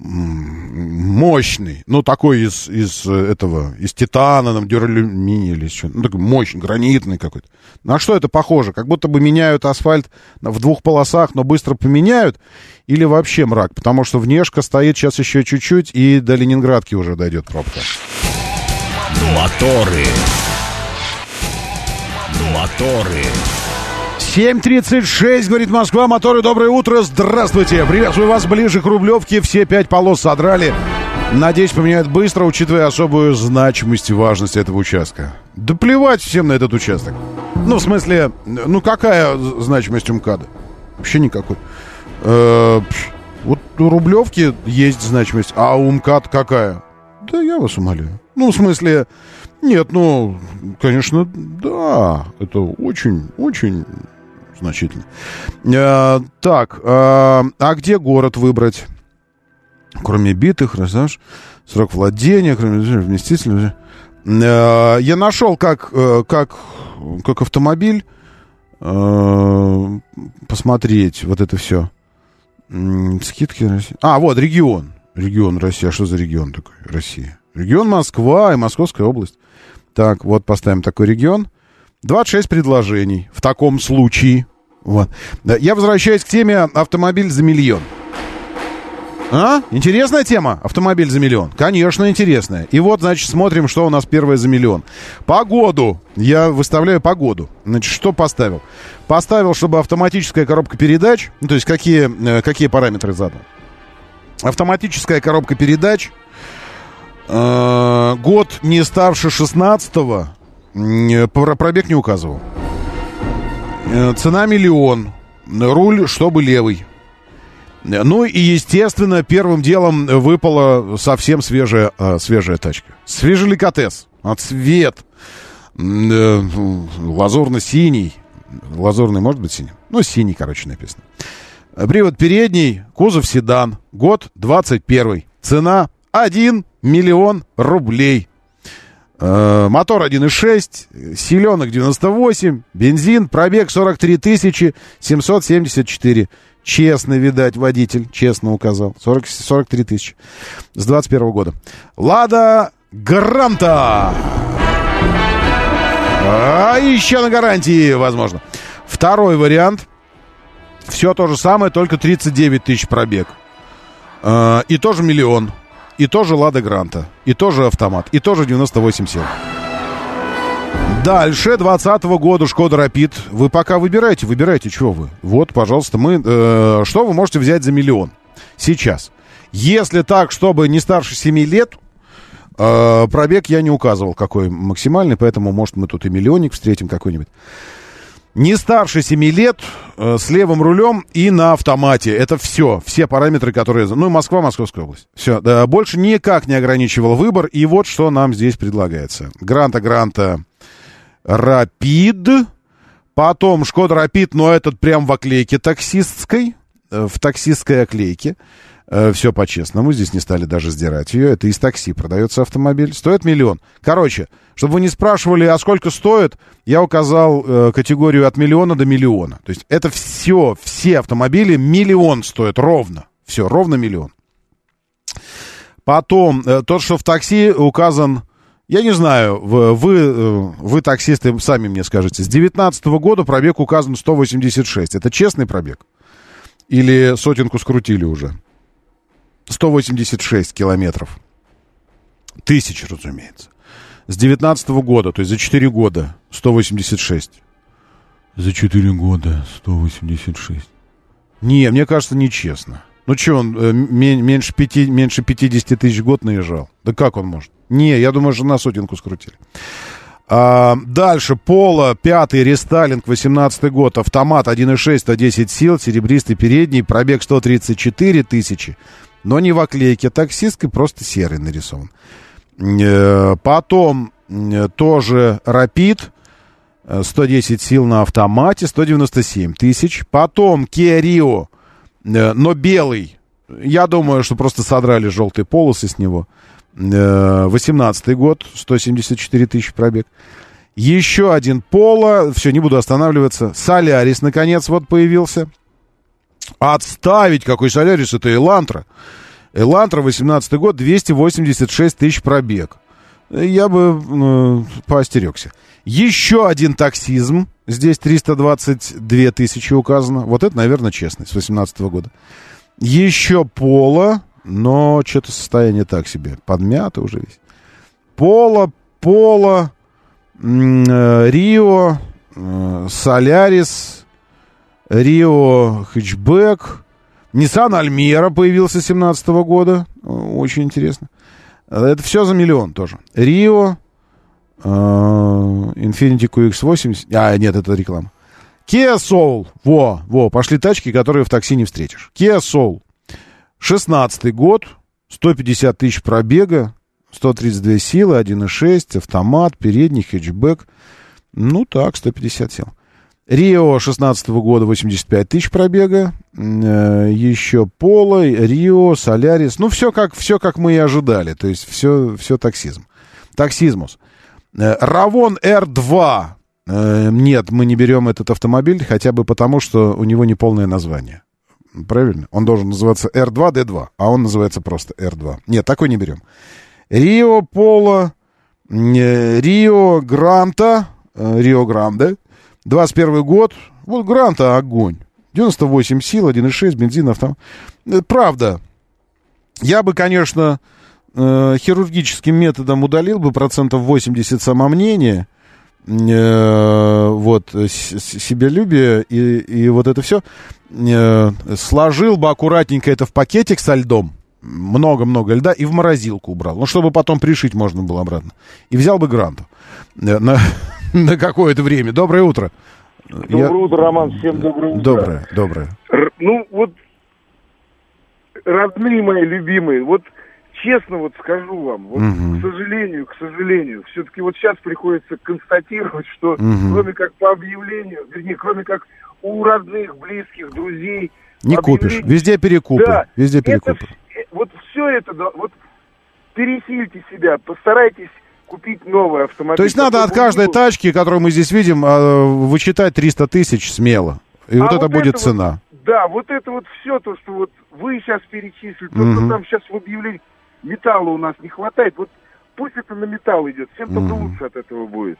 мощный, ну, такой из, из э, этого, из титана, там, дюралюминия или что ну, такой мощный, гранитный какой-то. На что это похоже? Как будто бы меняют асфальт в двух полосах, но быстро поменяют, или вообще мрак? Потому что внешка стоит сейчас еще чуть-чуть, и до Ленинградки уже дойдет пробка. Моторы. Моторы. 7.36, говорит Москва, моторы, доброе утро, здравствуйте. Приветствую вас ближе к Рублевке, все пять полос содрали. Надеюсь, поменяют быстро, учитывая особую значимость и важность этого участка. Да плевать всем на этот участок. Ну, в смысле, ну какая значимость МКАДа? Вообще никакой. Э, Вот у Рублевки есть значимость, а у МКАД какая? Да я вас умоляю. Ну, в смысле, нет, ну, конечно, да, это очень, очень значительно. Э, так, э, а где город выбрать? Кроме битых, знаешь, срок владения, кроме вместителя. Э, я нашел, как, э, как, как автомобиль э, посмотреть вот это все. Скидки России. А, вот, регион. Регион России. А что за регион такой? Россия. Регион Москва и Московская область. Так, вот поставим такой регион. 26 предложений в таком случае. Вот. Я возвращаюсь к теме автомобиль за миллион. А? Интересная тема? Автомобиль за миллион. Конечно, интересная. И вот, значит, смотрим, что у нас первое за миллион. Погоду. Я выставляю погоду. Значит, что поставил? Поставил, чтобы автоматическая коробка передач, ну, то есть какие, э, какие параметры задал. Автоматическая коробка передач, э, год не старше 16 М, про- Пробег не указывал. Э, Цена миллион. Руль, чтобы левый. Э, Ну и, естественно, первым делом выпала совсем свежая, э, свежая тачка. Свежеликотес. А цвет. м, э, Лазурно-синий. Лазурный может быть синий? Ну, синий, короче, написано. Э, Привод передний, кузов седан. Год 21. Цена 1 миллион рублей. Э, Мотор 1.6, силенок 98, бензин, пробег 43 тысячи 774. Честно, видать, водитель, честно указал. 40, 43 тысячи. С 21 года. Лада Гранта. А еще на гарантии, возможно. Второй вариант. Все то же самое, только 39 тысяч пробег. Э, И тоже миллион. И тоже Лада Гранта. И тоже автомат. И тоже 98 сил. Дальше, 20 года Шкода Рапид. Вы пока выбираете, выбирайте, что вы. Вот, пожалуйста, мы... э, что вы можете взять за миллион? Сейчас. Если так, чтобы не старше 7 лет, э, пробег я не указывал, какой максимальный, поэтому, может, мы тут и миллионник встретим какой-нибудь. Не старше 7 лет, э, с левым рулем и на автомате. Это все, все параметры, которые... Ну, Москва, Московская область. Все, да, больше никак не ограничивал выбор. И вот что нам здесь предлагается. Гранта, Гранта, Рапид. Потом Шкода Рапид, но этот прям в оклейке таксистской. э, В таксистской оклейке. Все по-честному, здесь не стали даже сдирать ее. Это из такси продается автомобиль. Стоит миллион. Короче, чтобы вы не спрашивали, а сколько стоит, я указал э, категорию от миллиона до миллиона. То есть это все, все автомобили миллион стоят ровно. Все, ровно миллион. Потом, э, тот, что в такси указан, я не знаю, в- вы, э, вы таксисты сами мне скажете, с 19 года пробег указан 186. Это честный пробег? Или сотенку скрутили уже? 186 километров. Тысяч, разумеется. С 19 года, то есть за 4 года 186. За 4 года 186. Не, мне кажется, нечестно. Ну что, он э, ме- меньше, пяти, меньше 50 тысяч год наезжал? Да как он может? Не, я думаю, что на сотенку скрутили. А, дальше, Поло, пятый, рестайлинг, 18 год, автомат 1.6, 110 сил, серебристый передний, пробег 134 тысячи, но не в оклейке таксистской, просто серый нарисован. Э, Потом э, тоже э, 110 сил на автомате, 197 тысяч. Потом Kia Rio, э, но белый. Я думаю, что просто содрали желтые полосы с него. Э, 18 год, 174 тысячи пробег. Еще один Поло, все, не буду останавливаться. Солярис, наконец, вот появился. Отставить, какой Солярис, это Элантра. Элантра, 18 год, 286 тысяч пробег. Я бы э, поостерегся. Еще один таксизм. Здесь 322 тысячи указано. Вот это, наверное, честный, с 18 года. Еще Поло, но что-то состояние так себе. Подмято уже весь. Поло, м, э, Рио, э, Солярис, Рио хэтчбэк. Nissan Альмера появился 17 года. Э, Очень интересно. Это все за миллион тоже. Рио, э, Infiniti QX80. А, нет, это реклама. Kia Soul. Во, во, пошли тачки, которые в такси не встретишь. Kia Soul. 16 год, 150 тысяч пробега, 132 силы, 1.6, автомат, передний, хэтчбэк. Ну так, 150 сил. Рио 16 года 85 тысяч пробега. Э, еще Поло, Рио, Солярис. Ну, все как, все как мы и ожидали. То есть все, все таксизм. Таксизмус. Э, Равон R2. Э, Нет, мы не берем этот автомобиль, хотя бы потому, что у него не полное название. Правильно? Он должен называться R2, D2, а он называется просто R2. Нет, такой не берем. Рио Поло, Рио Гранта, Рио Гранде, 21 год. Вот Гранта огонь. 98 сил, 1.6, бензин, автомат. Э, Правда, я бы, конечно, э, хирургическим методом удалил бы процентов 80 самомнения, э, вот, с- с- себялюбие и, и вот это все. Э, сложил бы аккуратненько это в пакетик со льдом, много-много льда и в морозилку убрал. Ну, чтобы потом пришить можно было обратно. И взял бы гранту на, на какое-то время. Доброе утро. Доброе Я... утро, Роман. Всем доброе утро. Доброе, доброе. Р- ну, вот, родные мои любимые, вот честно вот скажу вам, вот, угу. к сожалению, к сожалению, все-таки вот сейчас приходится констатировать, что угу. кроме как по объявлению, вернее, кроме как у родных, близких, друзей... Не купишь. Везде перекупы. Да, везде перекупы. Это, вот все это, вот пересильте себя, постарайтесь купить новый автомобиль. То есть надо от каждой был... тачки, которую мы здесь видим, а, вычитать 300 тысяч смело. И а вот, вот это будет цена. Вот, да, вот это вот все то, что вот вы сейчас перечислили, то, угу. что там сейчас в объявлении металла у нас не хватает, вот пусть это на металл идет, всем только mm. лучше от этого будет.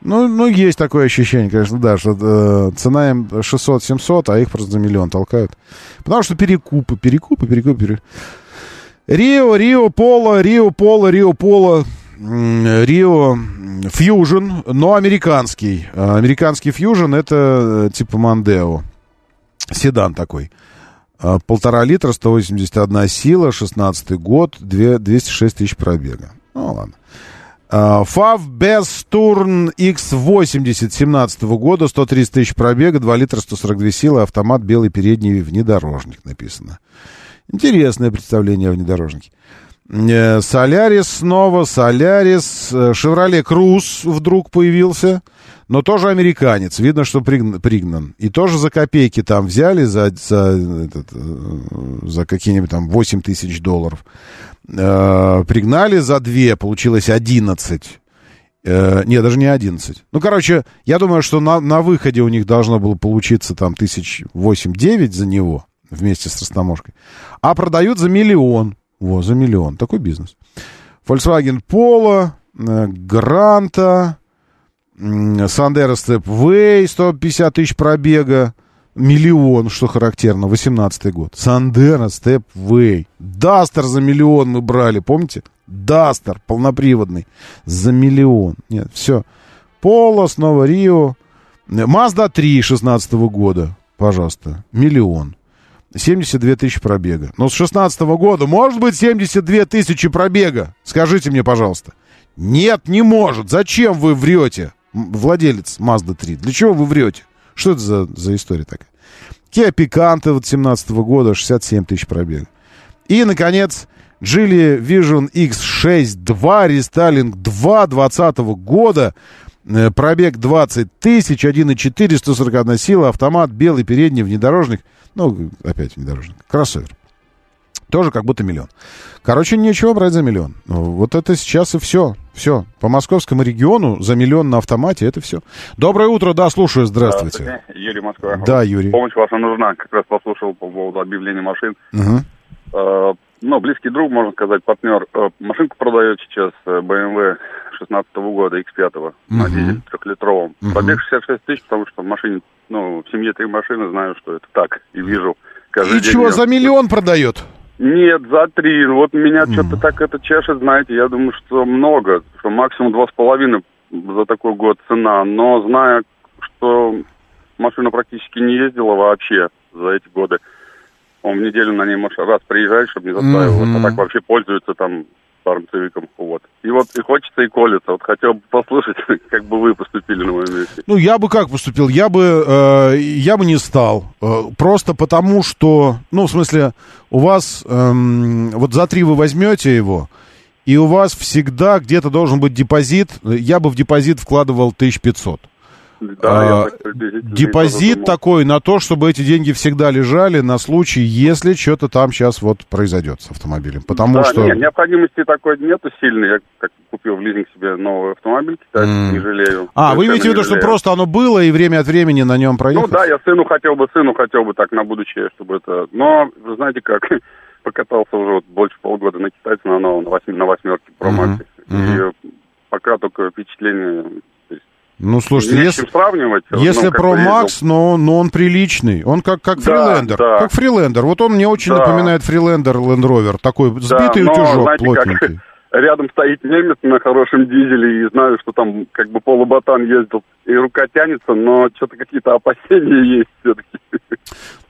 Ну, ну, есть такое ощущение, конечно, да, что э, цена им 600-700, а их просто за миллион толкают. Потому что перекупы, перекупы, перекупы, перекупы. Рио, Рио Поло, Рио Поло, Рио Поло, Рио Фьюжн, но американский. А, американский Фьюжн это э, типа Мандео. Седан такой. А, полтора литра, 181 сила, 16 год, 2, 206 тысяч пробега. Ну, ладно. Фав без Турн X80 17 года, 130 тысяч пробега, 2 литра, 142 силы, автомат, белый передний внедорожник написано. Интересное представление о внедорожнике. Э, Солярис снова, Солярис, э, Шевроле Круз вдруг появился, но тоже американец, видно, что пригнан. И тоже за копейки там взяли, за, за, э, за какие-нибудь там 8 тысяч долларов. Пригнали за 2, получилось 11. Не, даже не 11. Ну, короче, я думаю, что на, на выходе у них должно было получиться там тысяч 8-9 за него вместе с растаможкой. А продают за миллион. Во, за миллион. Такой бизнес. Volkswagen Polo, э, Гранта, Sandero Stepway, 150 тысяч пробега, миллион, что характерно, 18 год. Sandero Stepway. Дастер за миллион мы брали, помните? Дастер полноприводный за миллион. Нет, все. Поло, снова Рио. Мазда 3 16 года, пожалуйста, миллион. 72 тысячи пробега. Но с 16 года может быть 72 тысячи пробега? Скажите мне, пожалуйста. Нет, не может. Зачем вы врете, владелец Mazda 3? Для чего вы врете? Что это за, за история такая? Kia Picanto вот 17 года, 67 тысяч пробега. И, наконец, Geely Vision X6 2, рестайлинг 2 20 года, э, пробег 20 тысяч, 1,4, 141 сила, автомат, белый передний внедорожник – ну, опять внедорожник. Кроссовер. Тоже как будто миллион. Короче, нечего брать за миллион. Вот это сейчас и все. Все. По московскому региону за миллион на автомате это все. Доброе утро, да, слушаю. Здравствуйте. Здравствуйте. Юрий Москва. Да, Юрий. Помощь ваша нужна. Как раз послушал по поводу объявления машин. Угу. ну, близкий друг, можно сказать, партнер. Э, машинку продает сейчас э, BMW 16 -го года, X5 угу. на дизель трехлитровом. Угу. Пробег 66 тысяч, потому что в машине ну, в семье три машины, знаю, что это так, и вижу каждый И день. чего, за миллион продает? Нет, за три. Вот меня mm. что-то так это чешет, знаете, я думаю, что много, что максимум два с половиной за такой год цена, но зная, что машина практически не ездила вообще за эти годы, он в неделю на ней может раз приезжает, чтобы не заставил, mm-hmm. а так вообще пользуется там фармцевиком. Вот. И вот и хочется, и колется. Вот хотел бы послушать, как бы вы поступили на моем месте. Ну, я бы как поступил? Я бы, э, я бы не стал. Э, просто потому, что, ну, в смысле, у вас, э, вот за три вы возьмете его, и у вас всегда где-то должен быть депозит. Я бы в депозит вкладывал 1500. Да, а, депозит такой на то, чтобы эти деньги всегда лежали на случай, если что-то там сейчас вот произойдет с автомобилем. Потому да, что... Нет, необходимости такой нету сильной. Я как купил в лизинг себе новый автомобиль, кстати, mm. не жалею. А, вы имеете в виду, что просто оно было и время от времени на нем проехать? Ну да, я сыну хотел бы, сыну хотел бы так на будущее, чтобы это... Но, вы знаете как, покатался уже вот больше полгода на китайце на новом, на, восьми, на восьмерке Pro Max. Mm-hmm. И пока только впечатление ну, слушайте, если, сравнивать. Если ну, про Макс, но, но он приличный. Он как, как да, фрилендер. Да. Как фрилендер. Вот он мне очень да. напоминает фрилендер Land Rover. Такой сбитый да, но, утюжок, знаете, плотненький. Как, рядом стоит немец на хорошем дизеле, и знаю, что там как бы полуботан ездил и рука тянется, но что-то какие-то опасения есть все-таки.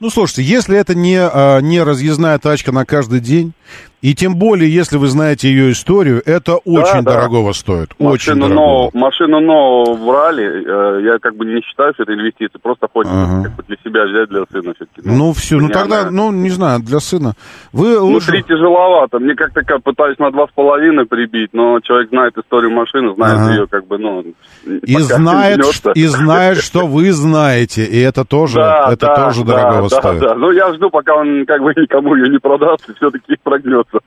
Ну, слушайте, если это не, а, не разъездная тачка на каждый день, и тем более, если вы знаете ее историю, это очень да. дорогого стоит. очень Машину дорого. нового, машину нового брали, э, я как бы не считаю, что это инвестиция, просто хочется Ага. как бы для себя взять, для сына все-таки. Ну, все, ну тогда, она- ну, не знаю, для сына. Вы Ну, лучше... три тяжеловато. Мне как-то как пытаюсь на два с половиной прибить, но человек знает историю машины, знает Ага. ее как бы, ну... И знает, ш- и знает, что вы знаете, и это тоже, Да, это да, тоже да, дорогого да, стоит. Да, Ну, я жду, пока он как бы никому ее не продаст, и все-таки прогнется.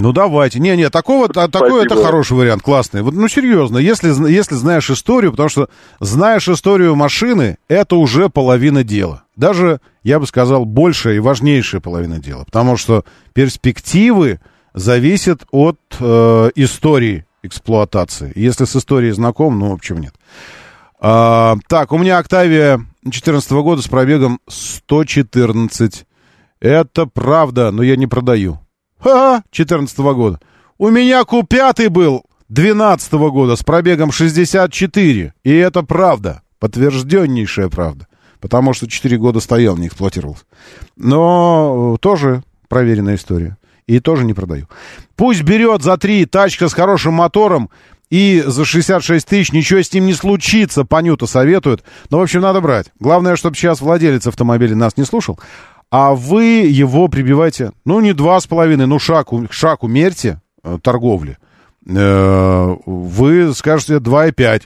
Ну давайте. Не, не, такого, та- такой это Спасибо. хороший вариант, классный. Вот, ну серьезно, если, если знаешь историю, потому что знаешь историю машины, это уже половина дела. Даже, я бы сказал, большая и важнейшая половина дела. Потому что перспективы зависят от э, истории эксплуатации. Если с историей знаком, ну, почему нет? А, так, у меня Октавия 2014 года с пробегом 114. Это правда, но я не продаю. Ха, 14 года. У меня Q5 был 12 года с пробегом 64. И это правда. Подтвержденнейшая правда. Потому что 4 года стоял, не эксплуатировался. Но э, тоже проверенная история. И тоже не продаю. Пусть берет за 3 тачка с хорошим мотором и за 66 тысяч ничего с ним не случится, Панюта советует. Но, в общем, надо брать. Главное, чтобы сейчас владелец автомобиля нас не слушал. А вы его прибиваете, ну, не два с половиной, ну, шаг, шаг умерьте э, торговли. Э, вы скажете 2,5.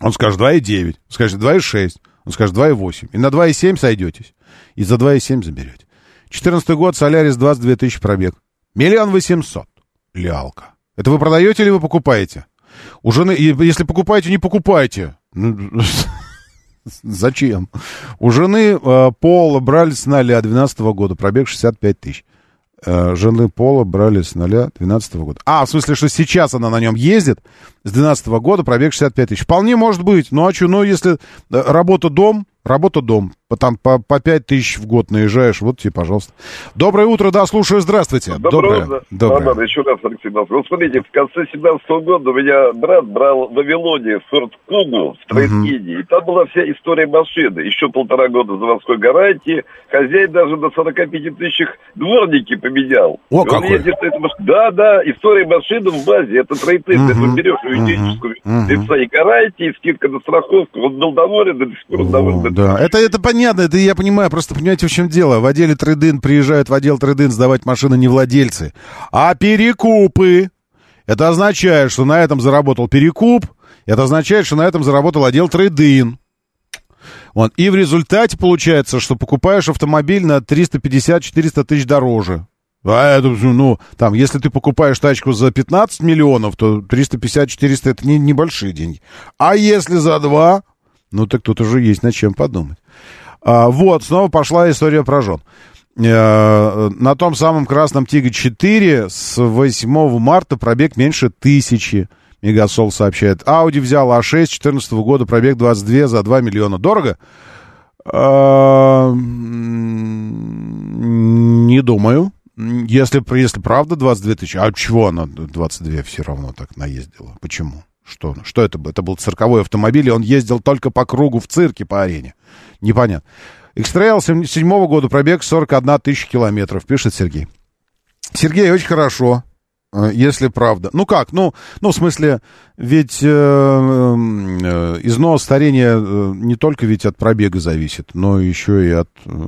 Он скажет 2,9. Скажет 2,6. Он скажет 2,8. И на 2,7 сойдетесь. И за 2,7 заберете. 14 год, Солярис, 22 тысячи пробег. Миллион восемьсот. Лялка. Это вы продаете или вы покупаете? У жены, если покупаете, не покупайте. Ну, Зачем? У жены э, Пола брали с 0 12 года, пробег 65 тысяч. Э, жены Пола брали с 0 12 года. А, в смысле, что сейчас она на нем ездит, с 12 года пробег 65 тысяч. Вполне может быть. Ну, а что, ну, если э, работа-дом, работа-дом, там по, по 5 тысяч в год наезжаешь, вот тебе, пожалуйста. Доброе утро, да, слушаю, здравствуйте. Доброе утро. Доброе. Да, да, еще раз, Алексей. Вот смотрите, в конце 17 года у меня брат брал в Вавилоне Форд Кугу в Трейдине, и там была вся история машины. Еще полтора года заводской гарантии. Хозяин даже на 45 тысячах дворники поменял. О, И какой. ездит машине. Да, да, история машины в базе. Это трейдин. Ты Мгм. берешь юридическую Мгм. лица и гарантии, и скидка на страховку. Он был доволен, до сих пор доволен. Да, это, это понятно, это я понимаю, просто понимаете, в чем дело. В отделе трейдин приезжают в отдел трейдин сдавать машины не владельцы, а перекупы. Это означает, что на этом заработал перекуп, это означает, что на этом заработал отдел трейдин. Вот. И в результате получается, что покупаешь автомобиль на 350-400 тысяч дороже. А это, ну, там, если ты покупаешь тачку за 15 миллионов, то 350-400 это не, небольшие деньги. А если за 2, ну, так тут уже есть над чем подумать. А, вот, снова пошла история про жен. Э, на том самом красном Тиге 4 с 8 марта пробег меньше тысячи. Мегасол сообщает. Ауди взял А6 14 года, пробег 22 за 2 миллиона. Дорого? А, Не думаю. Если, если правда 22 тысячи, а чего она 22 все равно так наездила? Почему? Что, что это был? Это был цирковой автомобиль, и он ездил только по кругу в цирке по арене. Непонятно. X-Trail 7 года, пробег 41 тысяча километров, пишет Сергей. Сергей, очень хорошо, э, если правда. Ну как? Ну, ну в смысле, ведь э, э, износ старения э, не только ведь от пробега зависит, но еще и от э,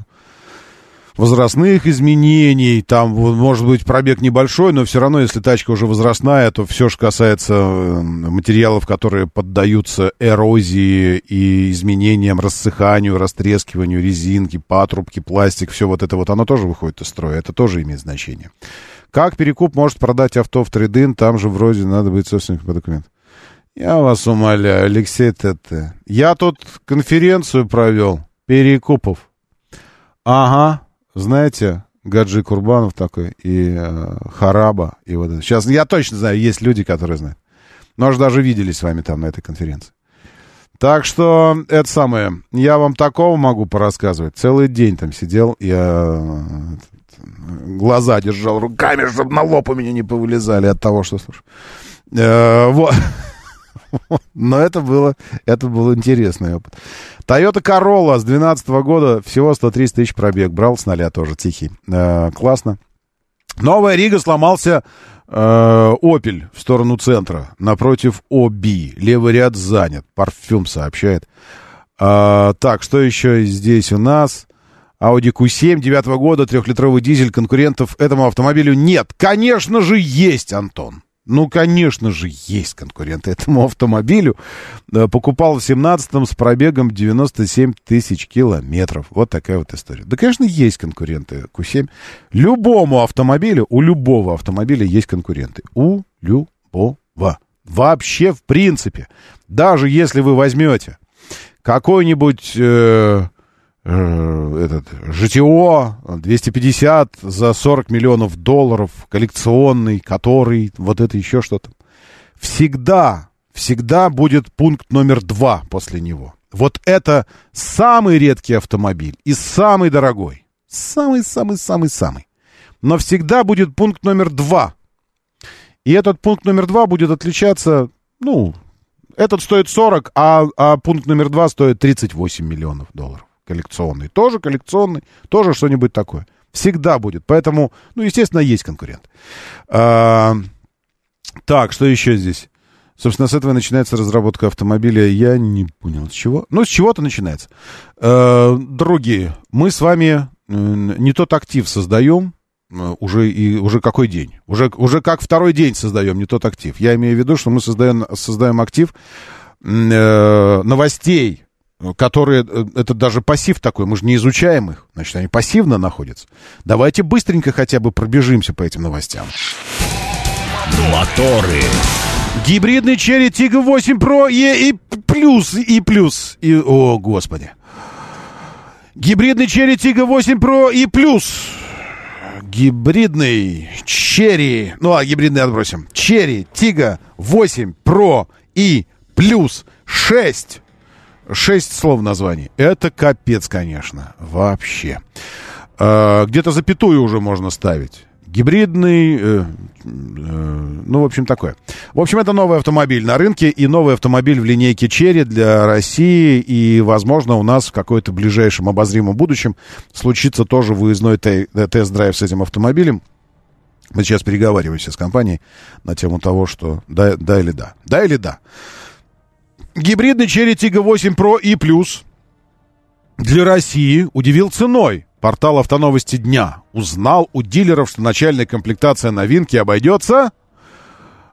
возрастных изменений. Там, может быть, пробег небольшой, но все равно, если тачка уже возрастная, то все, что касается э, материалов, которые поддаются эрозии и изменениям, рассыханию, растрескиванию резинки, патрубки, пластик, все вот это вот, оно тоже выходит из строя. Это тоже имеет значение. Как перекуп может продать авто в трейдин? Там же вроде надо быть собственником по документам. Я вас умоляю, Алексей ТТ. Я тут конференцию провел перекупов. Ага, знаете, Гаджи Курбанов такой, и э, Хараба, и вот это. Сейчас я точно знаю, есть люди, которые знают. Может, даже виделись с вами там на этой конференции. Так что, это самое, я вам такого могу порассказывать. Целый день там сидел, я э, глаза держал руками, чтобы на лоб у меня не повылезали от того, что слушаю. Э, вот. Но это было, это был интересный опыт. Toyota Corolla с 2012 года всего 130 тысяч пробег. Брал с нуля тоже, тихий. Э, классно. Новая Рига сломался э, в сторону центра. Напротив Оби. Левый ряд занят. Парфюм сообщает. Э, так, что еще здесь у нас? Audi Q7 девятого года, трехлитровый дизель, конкурентов этому автомобилю нет. Конечно же, есть, Антон. Ну, конечно же, есть конкуренты этому автомобилю. Э, покупал в 17-м с пробегом 97 тысяч километров. Вот такая вот история. Да, конечно, есть конкуренты Q7. Любому автомобилю, у любого автомобиля есть конкуренты. У любого. Вообще, в принципе. Даже если вы возьмете какой-нибудь... Э, этот ЖТО 250 за 40 миллионов долларов, коллекционный, который, вот это еще что-то. Всегда, всегда будет пункт номер два после него. Вот это самый редкий автомобиль и самый дорогой. Самый-самый-самый-самый. Но всегда будет пункт номер два. И этот пункт номер два будет отличаться, ну, этот стоит 40, а, а пункт номер два стоит 38 миллионов долларов коллекционный. Тоже коллекционный, тоже что-нибудь такое. Всегда будет. Поэтому, ну, естественно, есть конкурент. А, так, что еще здесь? Собственно, с этого начинается разработка автомобиля. Я не понял, с чего. Ну, с чего-то начинается. Э, другие, мы с вами не тот актив создаем, э, уже, и, уже какой день? Уже, уже как второй день создаем не тот актив. Я имею в виду, что мы создаем, создаем актив э, новостей, которые, э, это даже пассив такой, мы же не изучаем их, значит, они пассивно находятся. Давайте быстренько хотя бы пробежимся по этим новостям. Моторы. Гибридный Cherry Tiggo 8 Pro и, и плюс, и плюс, и, о, господи. Гибридный Cherry Tiggo 8 Pro и плюс. Гибридный Cherry, ну а гибридный отбросим. Cherry Tiggo 8 Pro и плюс 6 Шесть слов названий. Это капец, конечно. Вообще. А, где-то запятую уже можно ставить. Гибридный, э, э, ну, в общем, такое. В общем, это новый автомобиль на рынке и новый автомобиль в линейке Черри для России. И, возможно, у нас в какой-то ближайшем обозримом будущем случится тоже выездной тест-драйв с этим автомобилем. Мы сейчас переговариваемся с компанией на тему того, что да, да или да. Да или да. Гибридный Cherry Tiggo 8 Pro и Plus для России удивил ценой. Портал автоновости дня узнал у дилеров, что начальная комплектация новинки обойдется.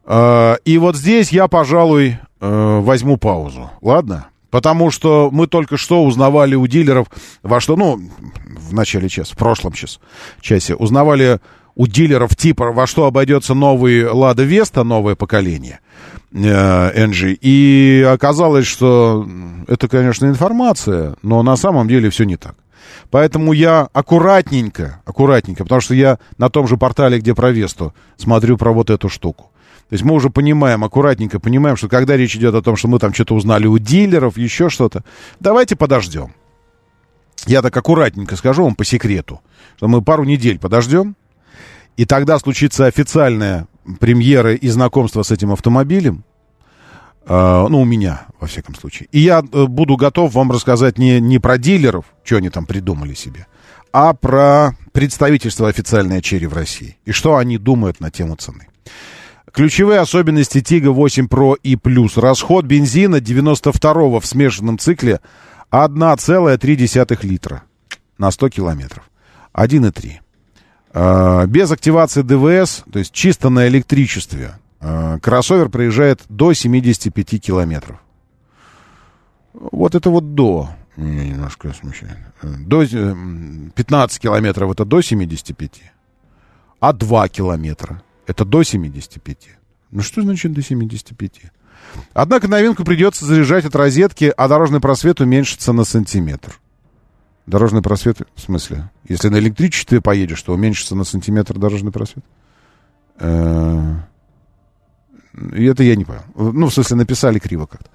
Э, и вот здесь я, пожалуй, э, возьму паузу. Ладно? Потому что мы только что узнавали у дилеров, во что, ну, в начале часа, в прошлом час, часе, узнавали у дилеров типа, во что обойдется новый Лада Веста, новое поколение э, NG. И оказалось, что это, конечно, информация, но на самом деле все не так. Поэтому я аккуратненько, аккуратненько, потому что я на том же портале, где про Весту, смотрю про вот эту штуку. То есть мы уже понимаем, аккуратненько понимаем, что когда речь идет о том, что мы там что-то узнали у дилеров, еще что-то, давайте подождем. Я так аккуратненько скажу вам по секрету, что мы пару недель подождем, и тогда случится официальная премьера и знакомство с этим автомобилем. Uh, ну, у меня, во всяком случае. И я uh, буду готов вам рассказать не, не про дилеров, что они там придумали себе, а про представительство официальное Черри в России. И что они думают на тему цены. Ключевые особенности Тига 8 Pro и Plus. Расход бензина 92 в смешанном цикле 1,3 литра на 100 километров. 1,3. А, без активации ДВС, то есть чисто на электричестве, а, кроссовер проезжает до 75 километров. Вот это вот до. Меня немножко смущает. До 15 э, километров это до 75. А 2 километра это до 75. Ну что значит до 75? Однако новинку придется заряжать от розетки, а дорожный просвет уменьшится на сантиметр. Дорожный просвет, в смысле? Если на электричестве поедешь, то уменьшится на сантиметр дорожный просвет? Э, и это я не понял. Ну, в смысле, написали криво как-то.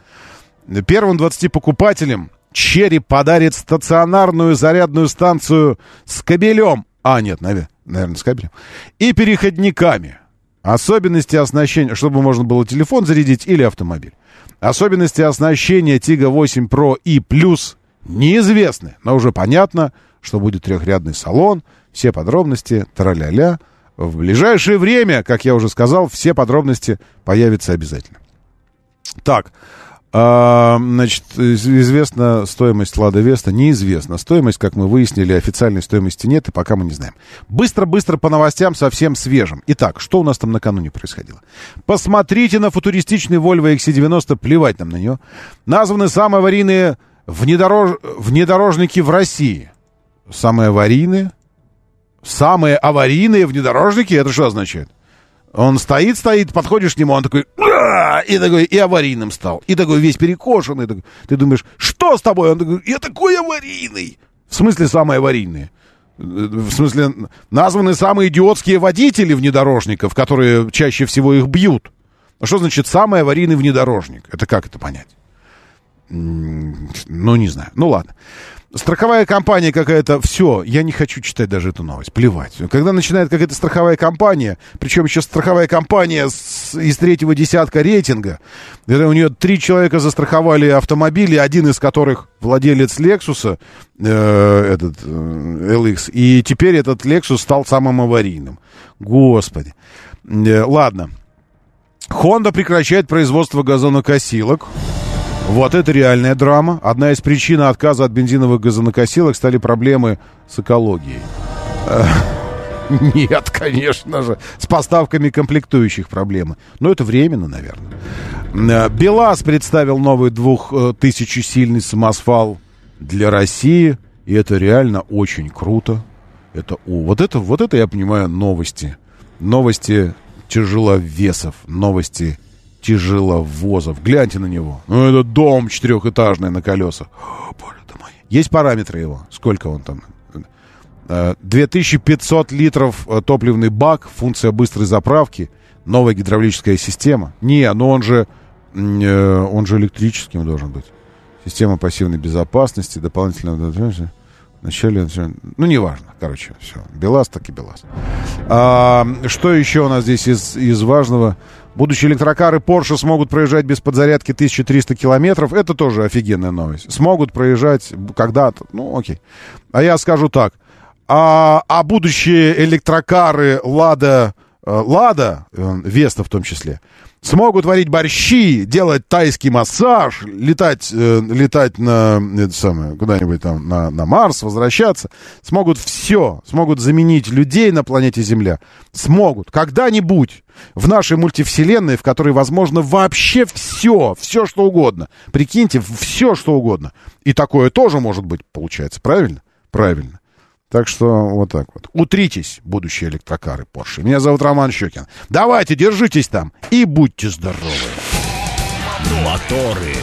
Первым 20 покупателям Черри подарит стационарную зарядную станцию с кабелем. А, нет, наверное, с кабелем. И переходниками. Особенности оснащения, чтобы можно было телефон зарядить или автомобиль. Особенности оснащения Тига 8 Pro и Plus неизвестны, но уже понятно, что будет трехрядный салон, все подробности, траля-ля. В ближайшее время, как я уже сказал, все подробности появятся обязательно. Так, а, значит, известна стоимость Лада Веста, неизвестна. Стоимость, как мы выяснили, официальной стоимости нет, и пока мы не знаем. Быстро-быстро по новостям совсем свежим. Итак, что у нас там накануне происходило? Посмотрите на футуристичный Volvo XC90, плевать нам на нее. Названы самые аварийные внедорож... внедорожники в России. Самые аварийные? Самые аварийные внедорожники? Это что означает? Он стоит, стоит, подходишь к нему, он такой, и такой, и аварийным стал. И такой весь перекошенный. Такой, ты думаешь, что с тобой? Он такой, я такой аварийный. В смысле, самые аварийные? В смысле, названы самые идиотские водители внедорожников, которые чаще всего их бьют. А что значит самый аварийный внедорожник? Это как это понять? Ну, не знаю. Ну, ладно. Страховая компания какая-то, все, я не хочу читать даже эту новость, плевать. Когда начинает какая-то страховая компания, причем еще страховая компания с, из третьего десятка рейтинга, у нее три человека застраховали автомобили, один из которых владелец Lexus, э, этот э, LX, и теперь этот Lexus стал самым аварийным. Господи. Э, ладно. Honda прекращает производство газонокосилок. Вот это реальная драма. Одна из причин отказа от бензиновых газонокосилок стали проблемы с экологией. Нет, конечно же. С поставками комплектующих проблемы. Но это временно, наверное. Э, БелАЗ представил новый двухтысячесильный самосвал для России. И это реально очень круто. Это, о, вот это, вот это я понимаю новости. Новости тяжеловесов, новости тяжеловозов. Гляньте на него. Ну, это дом четырехэтажный на колесах. О, боже мой. Есть параметры его? Сколько он там? 2500 э, литров э, топливный бак, функция быстрой заправки, новая гидравлическая система. Не, но он же, э, он же электрическим должен быть. Система пассивной безопасности, дополнительно... Вначале, ну, неважно, короче, все. Белаз, так и Белаз. А, что еще у нас здесь из, из важного? Будущие электрокары Porsche смогут проезжать без подзарядки 1300 километров. Это тоже офигенная новость. Смогут проезжать когда-то. Ну, окей. А я скажу так. А, а будущие электрокары Лада, э, Лада, э, Веста в том числе, смогут варить борщи, делать тайский массаж, летать, э, летать на это самое, куда-нибудь там на, на Марс, возвращаться, смогут все, смогут заменить людей на планете Земля, смогут когда-нибудь в нашей мультивселенной, в которой возможно вообще все, все что угодно. Прикиньте, все что угодно. И такое тоже может быть, получается, правильно? Правильно. Так что вот так вот. Утритесь, будущие электрокары Porsche. Меня зовут Роман Щекин. Давайте, держитесь там и будьте здоровы. Моторы.